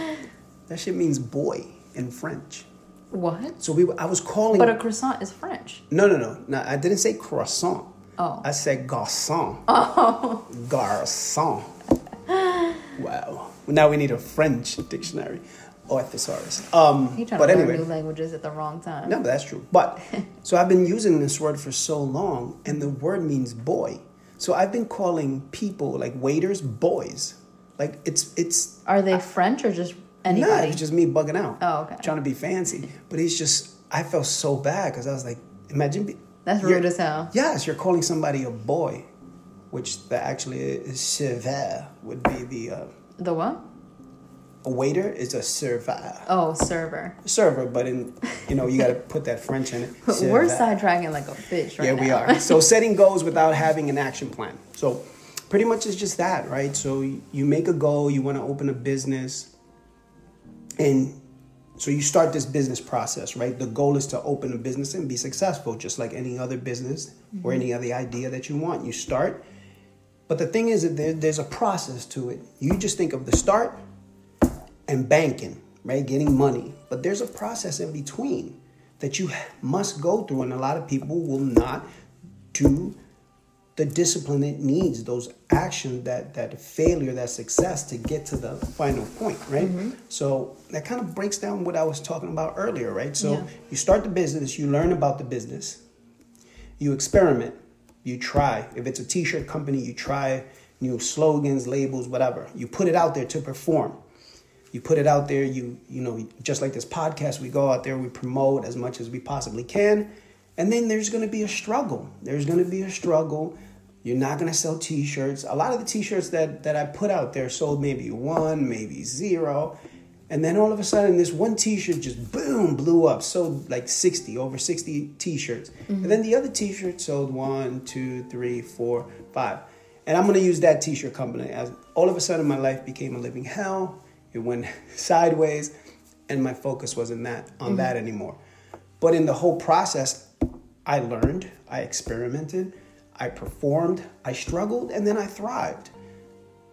That shit means boy in French. What? So we, were- I was calling. But a croissant is French. no, no, no, no. I didn't say croissant. Oh. I said garçon. Oh. Garçon. wow. Now we need a French dictionary or thesaurus. Um, You're trying but to learn anyway, new languages at the wrong time. no, but that's true. But so I've been using this word for so long, and the word means boy. So I've been calling people like waiters boys. Like it's it's Are they French or just no, anybody? it's just me bugging out. Oh, okay. Trying to be fancy, but he's just I felt so bad because I was like, imagine. Be, That's rude as hell. Yes, you're calling somebody a boy, which the actually is serveur would be the uh, The what? a waiter is a serveur. Oh, server. Server, but in you know you got to put that French in it. We're sidetracking like a bitch right yeah, now. we are. So setting goals without having an action plan. So pretty much it's just that, right? So you make a goal, you want to open a business, and so you start this business process, right? The goal is to open a business and be successful, just like any other business or any other idea that you want. You start, but the thing is that there, there's a process to it. You just think of the start and banking, right? Getting money, but there's a process in between. that you must go through, and a lot of people will not do the discipline it needs, those actions, that that failure, that success to get to the final point, right? Mm-hmm. So that kind of breaks down what I was talking about earlier, right? So Yeah. you start the business, you learn about the business, you experiment, you try. If it's a t-shirt company, you try new slogans, labels, whatever. You put it out there to perform. You put it out there, you you know, just like this podcast, we go out there, we promote as much as we possibly can. And then there's going to be a struggle. There's going to be a struggle. You're not going to sell t-shirts. A lot of the t-shirts that that I put out there sold maybe one, maybe zero. And then all of a sudden, this one T-shirt just boom blew up. Sold like sixty, over sixty T-shirts. And then the other T-shirt sold one, two, three, four, five. And I'm gonna use that T-shirt company as all of a sudden my life became a living hell. It went sideways, and my focus wasn't that on mm-hmm. that anymore. But in the whole process, I learned, I experimented, I performed, I struggled, and then I thrived.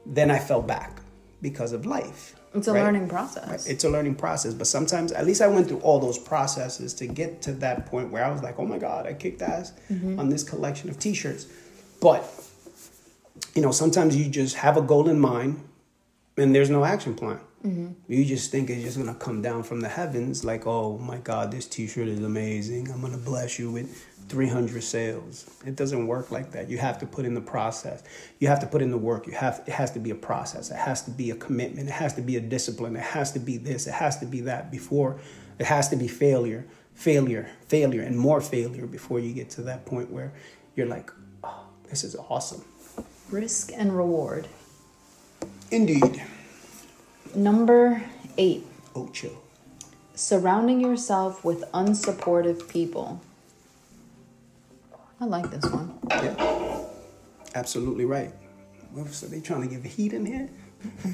Then I fell back because of life. It's a right? learning process. It's a learning process, but sometimes, at least I went through all those processes to get to that point where I was like, oh my God, I kicked ass mm-hmm. on this collection of t shirts. But, you know, sometimes you just have a goal in mind and there's no action plan. Mm-hmm. You just think it's just gonna come down from the heavens, like, oh my God, this t shirt is amazing. I'm gonna bless you with 300 sales. It doesn't work like that. You have to put in the process. You have to put in the work. You have it has to be a process. It has to be a commitment. It has to be a discipline. It has to be this. It has to be that before it has to be failure, failure, failure, and more failure before you get to that point where you're like, oh, this is awesome. Risk and reward. Indeed. Number eight, Ocho. surrounding yourself with unsupportive people. I like this one. Yeah. Absolutely right. So they trying to give heat in here?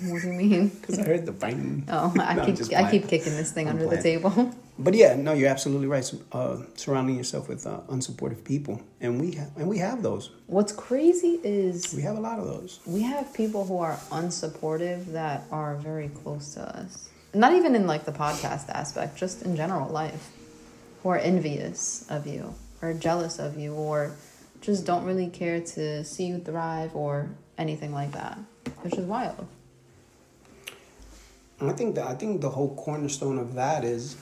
What do you mean? Because I heard the bang. Oh, I No, keep I keep kicking this thing I'm under the table. But yeah, no, you're absolutely right. Uh, surrounding yourself with uh, unsupportive people, and we ha- and we have those. What's crazy is We have a lot of those. we have people who are unsupportive that are very close to us. Not even in like the podcast aspect, just in general life, who are envious of you, or jealous of you, or just don't really care to see you thrive or anything like that, which is wild. I think that I think the whole cornerstone of that is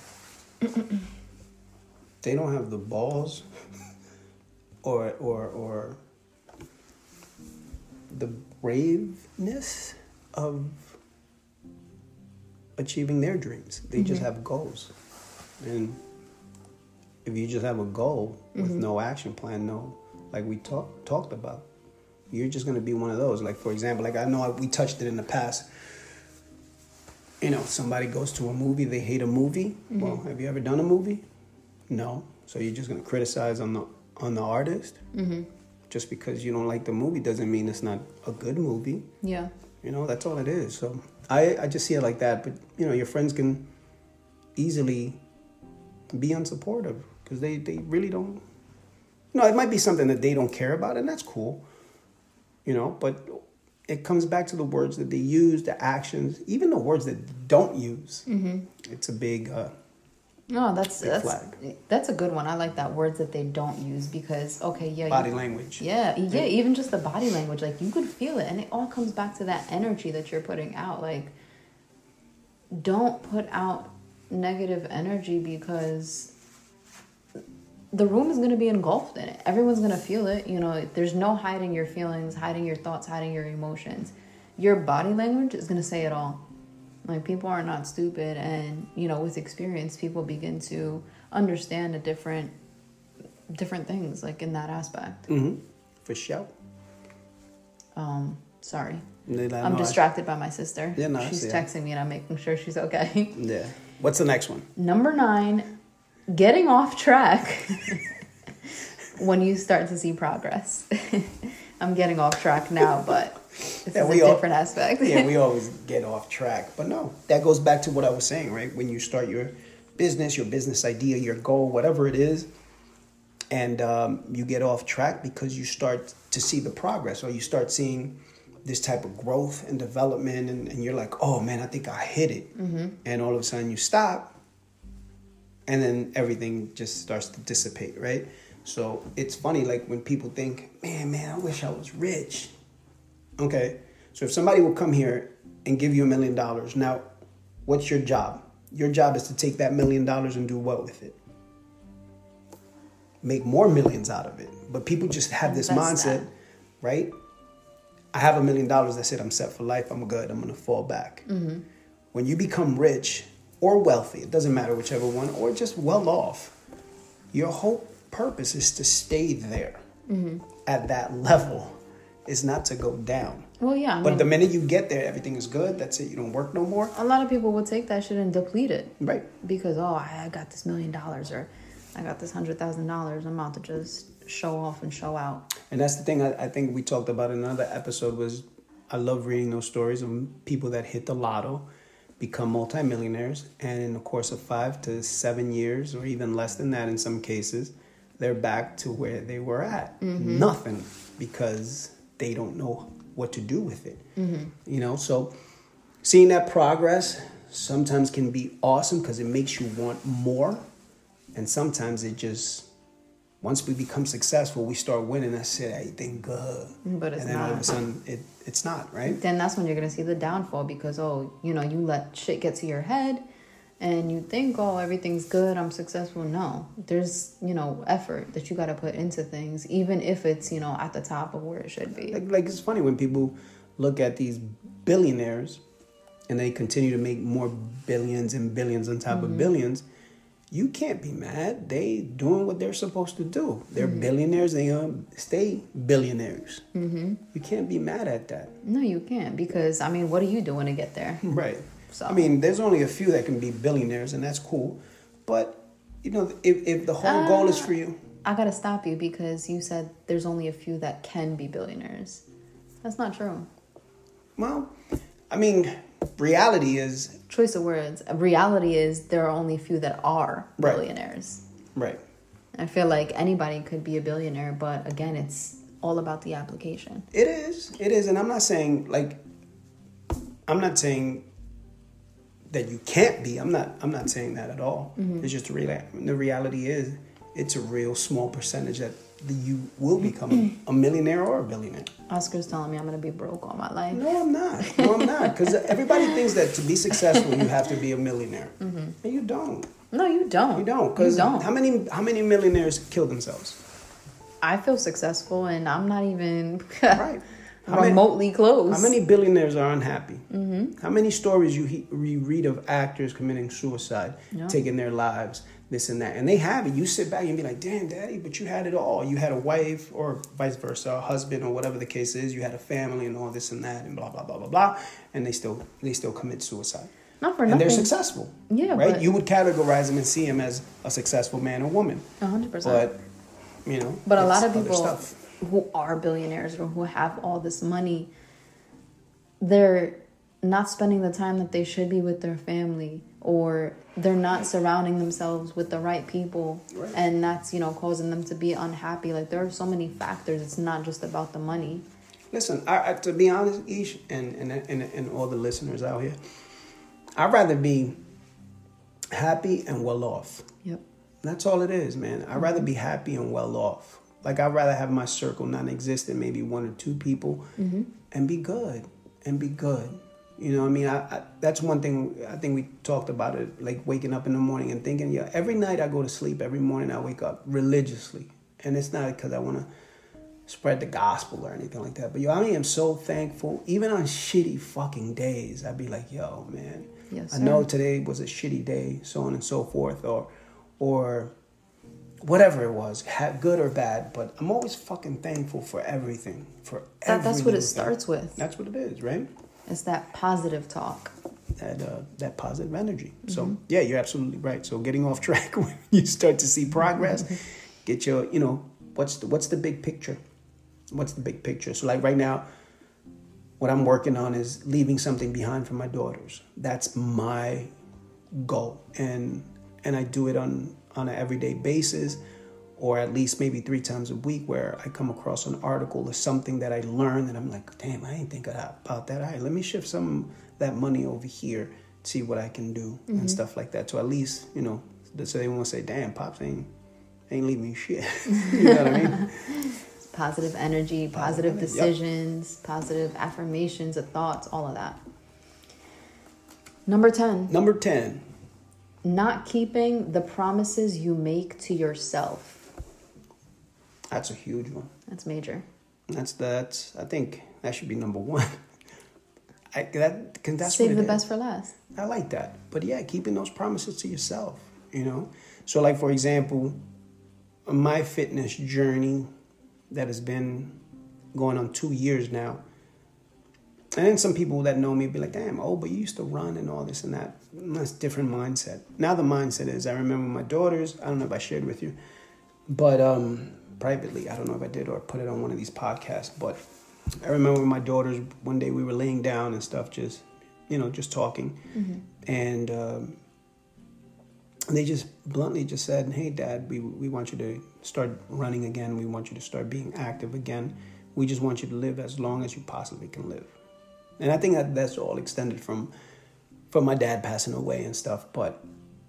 they don't have the balls or or or the braveness of achieving their dreams. They just mm-hmm. have goals. And if you just have a goal with mm-hmm. no action plan, no like we talked talked about, you're just gonna be one of those. Like for example, like I know we touched it in the past you know, somebody goes to a movie, they hate a movie. Well, have you ever done a movie? No. So you're just gonna criticize on the on the artist. Mm-hmm. Just because you don't like the movie doesn't mean it's not a good movie. Yeah. You know, that's all it is. So I I just see it like that. But you know, your friends can easily be unsupportive because they they really don't. You know, it might be something that they don't care about, and that's cool. You know, but it comes back to the words that they use, the actions, even the words that they don't use. Mm-hmm. It's a big. Uh, No, that's Big that's flag. that's a good one. I like that words that they don't use because okay, yeah, body you, language. Yeah, yeah, even just the body language, like you could feel it, and it all comes back to that energy that you're putting out. Like, don't put out negative energy because the room is going to be engulfed in it. Everyone's going to feel it. You know, there's no hiding your feelings, hiding your thoughts, hiding your emotions. Your body language is going to say it all. Like people are not stupid, and you know, with experience, people begin to understand a different, different things. Like in that aspect. Mm-hmm. For sure. Um, sorry, no, I'm I- distracted by my sister. Yeah, no, she's texting me, and I'm making sure she's okay. Yeah. What's the next one? Number nine, getting off track when you start to see progress. I'm getting off track now, but it's Yeah, a all- different aspect. yeah, we always get off track. But no, that goes back to what I was saying, right? When you start your business, your business idea, your goal, whatever it is, and um, you get off track because you start to see the progress or you start seeing this type of growth and development, and, and you're like, oh man, I think I hit it. And all of a sudden you stop, and then everything just starts to dissipate, right? So it's funny, like when people think, man, man, I wish I was rich. Okay, so if somebody will come here and give you a million dollars, now what's your job? Your job is to take that million dollars and do what with it? Make more millions out of it. But people just have this Invest mindset, that. right? I have a million dollars. That's it. I'm set for life. I'm good. I'm gonna fall back. Mm-hmm. When you become rich or wealthy, it doesn't matter whichever one, or just well off, your whole purpose is to stay there mm-hmm. at that level. Is not to go down. Well, yeah. I But mean, the minute you get there, everything is good. That's it. You don't work no more. a lot of people will take that shit and deplete it Right. because oh, I got this million dollars or I got this hundred thousand dollars. I'm out to just show off and show out. And that's the thing I, I think we talked about in another episode was I love reading those stories of people that hit the lotto, become multimillionaires, and in the course of five to seven years, or even less than that in some cases, they're back to where they were at. Mm-hmm. Nothing because they don't know what to do with it. Mm-hmm. You know, so seeing that progress sometimes can be awesome because it makes you want more. And sometimes it just once we become successful, we start winning. That's it. Everything good. But it's and then all of a sudden, it it's not right. Then that's when you're gonna see the downfall because oh, you know, you let shit get to your head and you think, oh, everything's good, I'm successful. No. There's, you know, effort that you gotta put into things, even if it's, you know, at the top of where it should be. Like, like it's funny when people look at these billionaires and they continue to make more billions and billions on top of mm-hmm. billions. You can't be mad. They doing what they're supposed to do. They're billionaires. They um, stay billionaires. Mm-hmm. You can't be mad at that. No, you can't because I mean, what are you doing to get there? Right. So- I mean, there's only a few that can be billionaires, and that's cool. But you know, if if the whole goal is for you, I gotta stop you because you said there's only a few that can be billionaires. That's not true. well, I mean, reality is Choice of words. Reality is there are only a few that are Right. billionaires. right. I feel like anybody could be a billionaire, but again, it's all about the application. It is. It is, and I'm not saying like, I'm not saying that you can't be. I'm not. I'm not saying that at all. Mm-hmm. It's just the real. The reality is, it's a real small percentage that you will become a millionaire or a billionaire. Oscar's telling me I'm gonna be broke all my life. No, I'm not. No, I'm not. Because everybody thinks that to be successful, you have to be a millionaire, and you don't. No, you don't. You don't. Because how many how many millionaires kill themselves? I feel successful, and I'm not even Right. How many- remotely close. How many billionaires are unhappy? Mm-hmm. How many stories you, he, you read of actors committing suicide, Yeah. taking their lives, this and that, and they have it. You sit back and be like, "Damn, daddy," but you had it all. You had a wife, or vice versa, a husband, or whatever the case is. You had a family and all this and that, and blah blah blah blah blah, and they still they still commit suicide. Not for nothing. and nothing. they're successful. Yeah, right. You would categorize them and see them as a successful man or woman, A hundred percent. but you know, But a lot of people who are billionaires or who have all this money, they're not spending the time that they should be with their family or they're not surrounding themselves with the right people Right. and that's you know causing them to be unhappy like there are so many factors it's not just about the money Listen, I, I, to be honest, Eesh, and, and, and, and all the listeners out here, I'd rather be happy and well off. yep That's all it is, man. I'd rather be happy and well off. Like, I'd rather have my circle non existent, maybe one or two people, mm-hmm. and be good. And be good. You know, what I mean, I, I, that's one thing I think we talked about it, like waking up in the morning and thinking, yeah, every night I go to sleep, every morning I wake up religiously. And it's not because I want to spread the gospel or anything like that. But yo, I am so thankful. Even on shitty fucking days, I'd be like, yo, man. Yes, I know today was a shitty day, so on and so forth, or or whatever it was, good or bad. But I'm always fucking thankful for everything. For that, that's what it starts with That's what it is, right? It's that positive talk That uh, that positive energy. So Mm-hmm. yeah, you're absolutely right. So getting off track when you start to see progress, get your you know what's the what's the big picture? What's the big picture? So like right now, what I'm working on is leaving something behind for my daughters. That's my goal, and and I do it on on an everyday basis, or at least maybe three times a week, where I come across an article or something that I learned, and I'm like, damn, I ain't think about that. All right, let me shift some of that money over here, see what I can do, and mm-hmm. stuff like that. So at least you know so they won't say, "Damn, pops ain't ain't leaving me shit." you know what I mean? Positive energy, positive, decisions, yep. positive affirmations of thoughts, all of that. Number 10. Number 10. Not keeping the promises you make to yourself. That's a huge one. That's major. That's that's I think that should be number 1. I, that, cause that's Save the best for last. I like that. But yeah, keeping those promises to yourself, you know? So, like, for example, my fitness journey that has been going on two years now. And then some people that know me be like, damn, oh, but you used to run and all this and that. That's different mindset. Now the mindset is I remember my daughters, I don't know if I shared with you, but um, privately, I don't know if I did or put it on one of these podcasts, but I remember my daughters one day we were laying down and stuff, just you know, just talking, mm-hmm. and um, they just bluntly just said, "Hey, Dad, we we want you to start running again. We want you to start being active again. We just want you to live as long as you possibly can live." And I think that that's all extended from from my dad passing away and stuff, but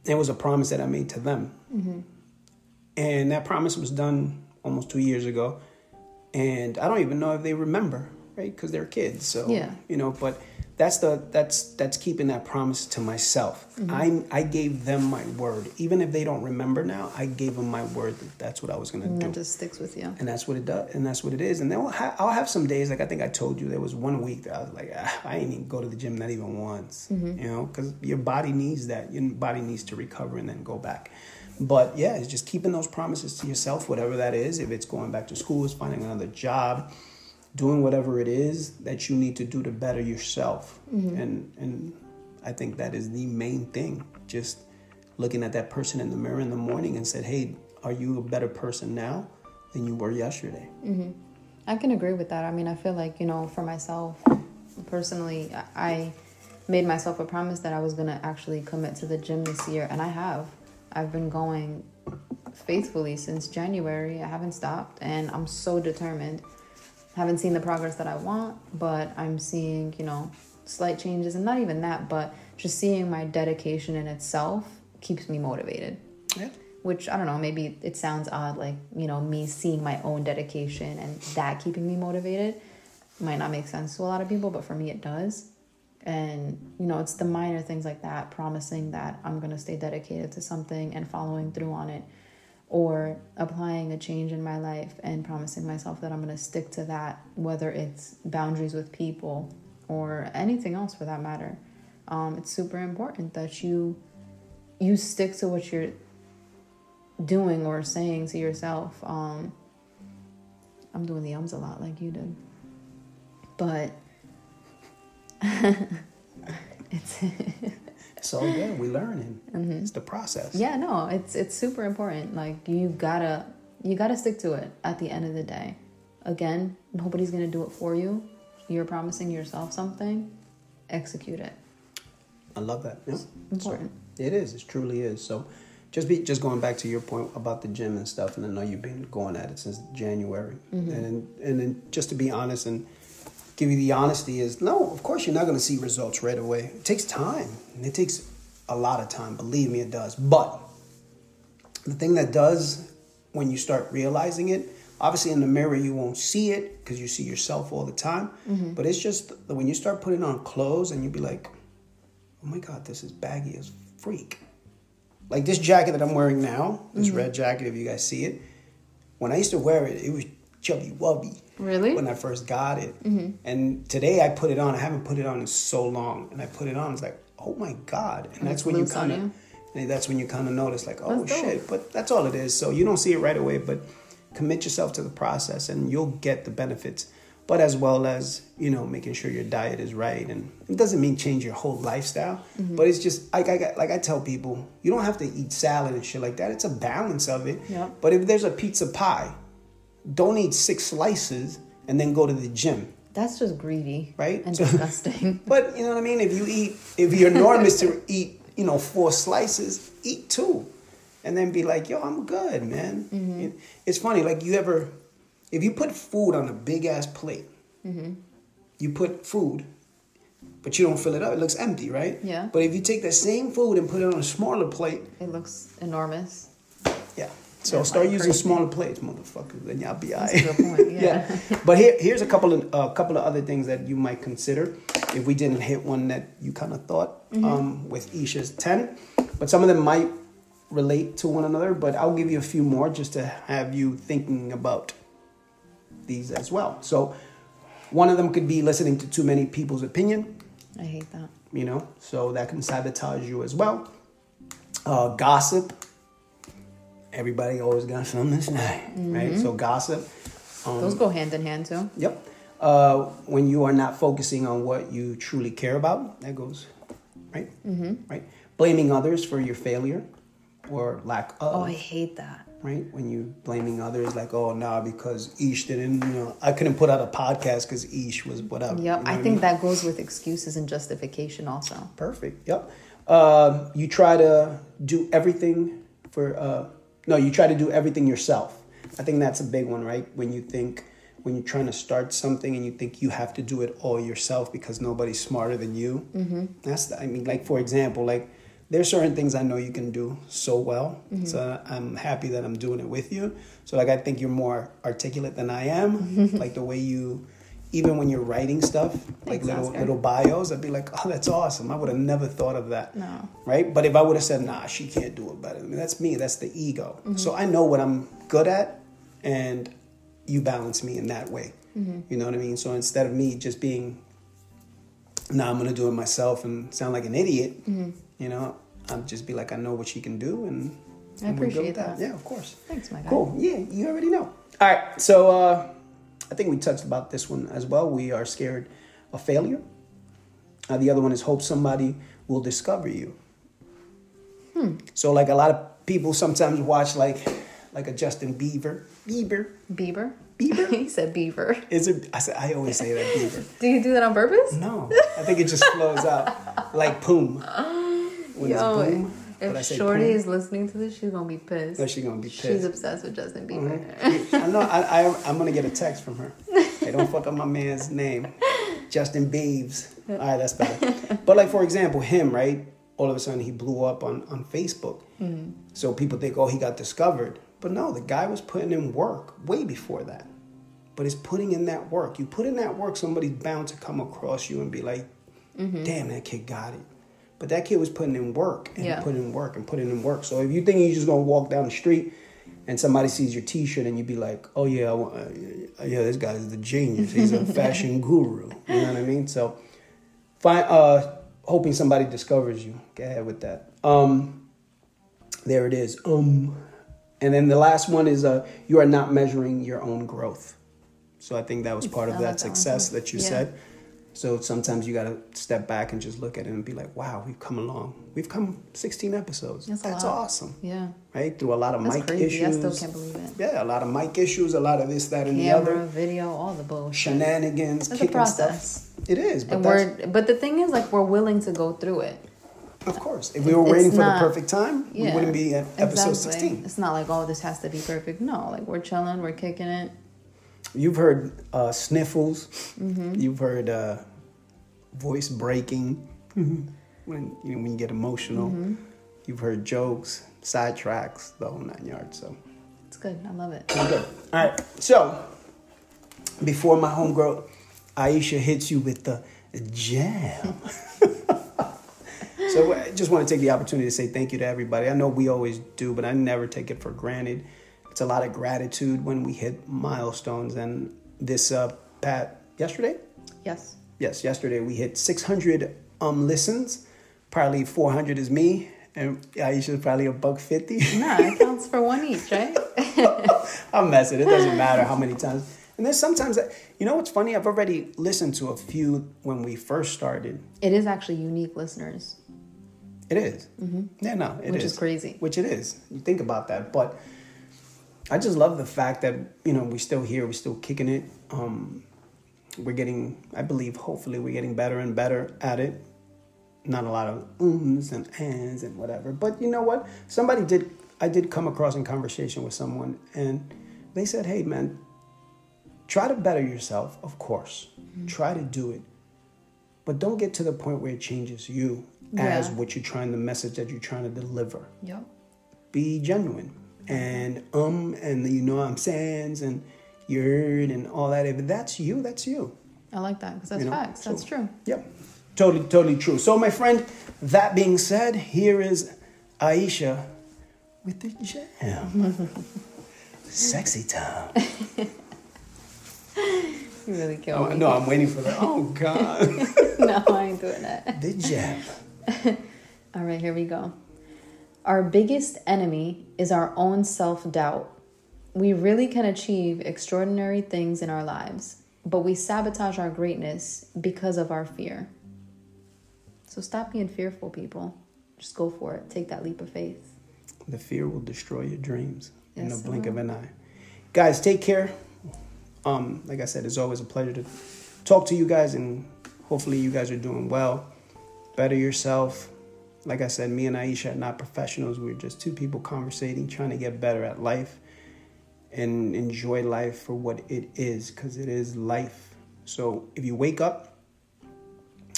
it was a promise that I made to them, mm-hmm. and that promise was done almost two years ago and I don't even know if they remember, right? Because they're kids, so yeah. you know. But that's the that's that's keeping that promise to myself. Mm-hmm. I I gave them my word, even if they don't remember now. I gave them my word that that's what I was gonna and do. That just sticks with you, and that's what it does, and that's what it is. And then I'll, ha- I'll have some days, like I think I told you, there was one week that I was like, ah, I ain't even go to the gym not even once, mm-hmm. you know, because your body needs that. Your body needs to recover and then go back. But yeah, it's just keeping those promises to yourself, whatever that is. If it's going back to school, it's finding another job, doing whatever it is that you need to do to better yourself. Mm-hmm. And and I think that is the main thing. Just looking at that person in the mirror in the morning and said, "Hey, are you a better person now than you were yesterday?" Mm-hmm. I can agree with that. I mean, I feel like you know, for myself personally, I made myself a promise that I was gonna actually commit to the gym this year, and I have. I've been going faithfully since January. I haven't stopped and I'm so determined. Haven't seen the progress that I want, but I'm seeing, you know, slight changes and not even that, but just seeing my dedication in itself keeps me motivated. Yeah. Which I don't know, maybe it sounds odd, like, you know, me seeing my own dedication and that keeping me motivated might not make sense to a lot of people, but for me it does and you know it's the minor things like that promising that i'm going to stay dedicated to something and following through on it or applying a change in my life and promising myself that i'm going to stick to that whether it's boundaries with people or anything else for that matter. Um, it's super important that you you stick to what you're doing or saying to yourself. Um, i'm doing the ums a lot like you did but it's so good. We learning. Mm-hmm. It's the process. Yeah, no, it's it's super important. Like you gotta you gotta stick to it at the end of the day. Again, nobody's gonna do it for you. You're promising yourself something. Execute it. I love that. Yeah. important. So it is. It truly is. So just be just going back to your point about the gym and stuff, and I know you've been going at it since January, mm-hmm. and and then just to be honest and give you the honesty is no, of course you're not going to see results right away. It takes time. And It takes a lot of time. Believe me, it does. But the thing that does when you start realizing it, obviously in the mirror you won't see it because you see yourself all the time. Mm-hmm. But it's just when you start putting on clothes and you be like, oh my God, this is baggy as freak. Like this jacket that I'm wearing now, this mm-hmm. red jacket, if you guys see it, when I used to wear it, it was chubby wubby. Really? When I first got it. Mm-hmm. And today I put it on. I haven't put it on in so long. And I put it on. It's like, oh my God. And, and that's when you kind of. That's when you kind of notice, like, oh shit. But that's all it is. So you don't see it right away, but commit yourself to the process and you'll get the benefits. But as well as, you know, making sure your diet is right. And it doesn't mean change your whole lifestyle, mm-hmm. but it's just, like I, like I tell people, you don't have to eat salad and shit like that. It's a balance of it. Yep. But if there's a pizza pie, don't eat six slices and then go to the gym. That's just greedy, right? And disgusting. but you know what I mean. If you eat, if your norm is to eat, you know, four slices, eat two, and then be like, "Yo, I'm good, man." Mm-hmm. It's funny, like you ever, if you put food on a big ass plate, mm-hmm. you put food, but you don't fill it up. It looks empty, right? Yeah. But if you take that same food and put it on a smaller plate, It looks enormous. yeah. So Yeah, start like using crazy. smaller plates, motherfuckers, then y'all be That's alright. point. Yeah. But here, here's a couple of a couple of other things that you might consider if we didn't hit one that you kind of thought Mm-hmm. um, with Isha's ten, but some of them might relate to one another. But I'll give you a few more just to have you thinking about these as well. So one of them could be listening to too many people's opinion. I hate that. You know, so that can sabotage you as well. Uh, gossip. Everybody always got something to say, right? So gossip. Um, Those go hand in hand too. Yep. Uh, when you are not focusing on what you truly care about, that goes, right? Mm-hmm. Right. Blaming others for your failure or lack of, Oh, I hate that. right? When you blaming others, like, oh, nah, because Eesh didn't, you know, I couldn't put out a podcast because Eesh was whatever. you Yep. know I think mean? that goes with excuses and justification also. Perfect. Yep. Um, you try to do everything for. Uh, no, you try to do everything yourself. I think that's a big one, right? When you think when you're trying to start something and you think you have to do it all yourself because nobody's smarter than you. Mm-hmm. That's. The, I mean, like for example, like there's certain things I know you can do so well. So I'm happy that I'm doing it with you. So like I think you're more articulate than I am. like the way you. Even when you're writing stuff, like Thanks, little Oscar. little bios, I'd be like, oh, that's awesome. I would have never thought of that. No. Right? But if I would have said, nah, she can't do it better than me, that's me. That's the ego. Mm-hmm. So I know what I'm good at, and you balance me in that way. Mm-hmm. You know what I mean? So instead of me just being, nah, I'm going to do it myself and sound like an idiot, mm-hmm. you know, I'll just be like, I know what she can do. And, I and appreciate with that. Yeah, of course. Thanks, my guy. Cool. Yeah, you already know. All right. So uh, I think we touched about this one as well. We are scared of failure. Uh, the other one is hope somebody will discover you. Hmm. So like a lot of people sometimes watch like like a Justin Bieber. Bieber. Bieber. Bieber. he said beaver. Is it? I said I always say that Bieber. Do you do that on purpose? No, I think it just flows out like boom. When it's boom, if Shorty is listening to this, she's gonna be pissed. Oh, she gonna be pissed. She's obsessed with Justin Bieber. I know. I, I I'm gonna get a text from her. Hey, don't fuck up my man's name, Justin Beeves. All right, that's better. But like for example, him right. All of a sudden, he blew up on on Facebook. Mm-hmm. So people think, oh, he got discovered. But no, the guy was putting in work way before that. But it's putting in that work. You put in that work, somebody's bound to come across you and be like, mm-hmm. damn, that kid got it. But that kid was putting in work and Yeah. putting in work and putting in work. So if you think you're just gonna walk down the street and somebody sees your T-shirt and you'd be like, "Oh yeah, I want, uh, yeah, this guy is the genius. He's a fashion guru." You know what I mean? So, find, uh, hoping somebody discovers you. Go ahead with that. Um, there it is. Um, and then the last one is uh, you are not measuring your own growth. So I think that was part of that success that you Yeah. said. So sometimes you got to step back and just look at it and be like, wow, we've come along. We've come 16 episodes. That's That's awesome. Yeah. Right? Through a lot of That's mic crazy. issues. I still can't believe it. Yeah, a lot of mic issues, a lot of this, that, and Camera, the other. video, all the bullshit. Shenanigans, a kicking process. stuff. It is, but and we're but the thing is like we're willing to go through it. of course. If we were It's waiting for the perfect time, we wouldn't be at episode Exactly. 16. It's not like oh this has to be perfect. No, like we're chilling, we're kicking it. You've heard uh, sniffles. Mm-hmm. You've heard uh, voice breaking when you know, when you get emotional. Mm-hmm. You've heard jokes, sidetracks, the whole nine yards. So It's good. I love it. I'm good. All right. So before my homegirl Aisha hits you with the jam. so I just want to take the opportunity to say thank you to everybody. I know we always do, but I never take it for granted. It's a lot of gratitude when we hit milestones. And this uh, Pat yesterday, Yes. yes, yesterday we hit 600 um listens. Probably 400 is me, and Aisha's probably a buck fifty. Nah, it counts for one each, right? I'm messing. It doesn't matter how many times. And there's sometimes that you know what's funny. I've already listened to a few when we first started. It is actually unique listeners. It is. Yeah, no, it Mm-hmm. Which is crazy. Which it is. You think about that, but I just love the fact that you know we're still here. We're still kicking it. Um, we're getting. I believe. Hopefully, we're getting better and better at it. Not a lot of ums and ands and whatever. But you know what? Somebody did. I did come across in conversation with someone, and they said, "Hey, man, try to better yourself. Of course, Mm-hmm. try to do it, but don't get to the point where it changes you as what you're trying, the message that you're trying to deliver. Yep. Be genuine and um and you know I'm saying and you're and all that. If that's you, that's you. I like that because that's You know, facts. That's true. Yep. Totally, totally true. So, my friend, that being said, here is Aisha with the jam. Sexy time. You really killed Oh, me. no, I'm waiting for that. Oh, God. no, I ain't doing that. the jam. All right, here we go. Our biggest enemy is our own self doubt. We really can achieve extraordinary things in our lives, but we sabotage our greatness because of our fear. So stop being fearful, people. Just go for it. Take that leap of faith. The fear will destroy your dreams in the blink of an eye. Guys, take care. Um, like I said, it's always a pleasure to talk to you guys, and hopefully, you guys are doing well. Better yourself. Like I said, me and Aisha are not professionals. We're just two people conversating, trying to get better at life and enjoy life for what it is, because it is life. So if you wake up,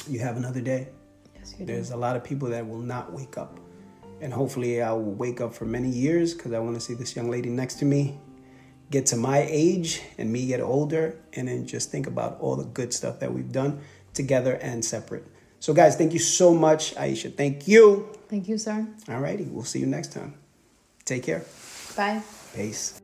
you have another day. Yes, you do. There's a lot of people that will not wake up. And hopefully, I will wake up for many years because I want to see this young lady next to me get to my age and me get older and then just think about all the good stuff that we've done together and separate. So, guys, thank you so much. Aisha, thank you. Thank you, sir. All righty, we'll see you next time. Take care. Bye. Peace.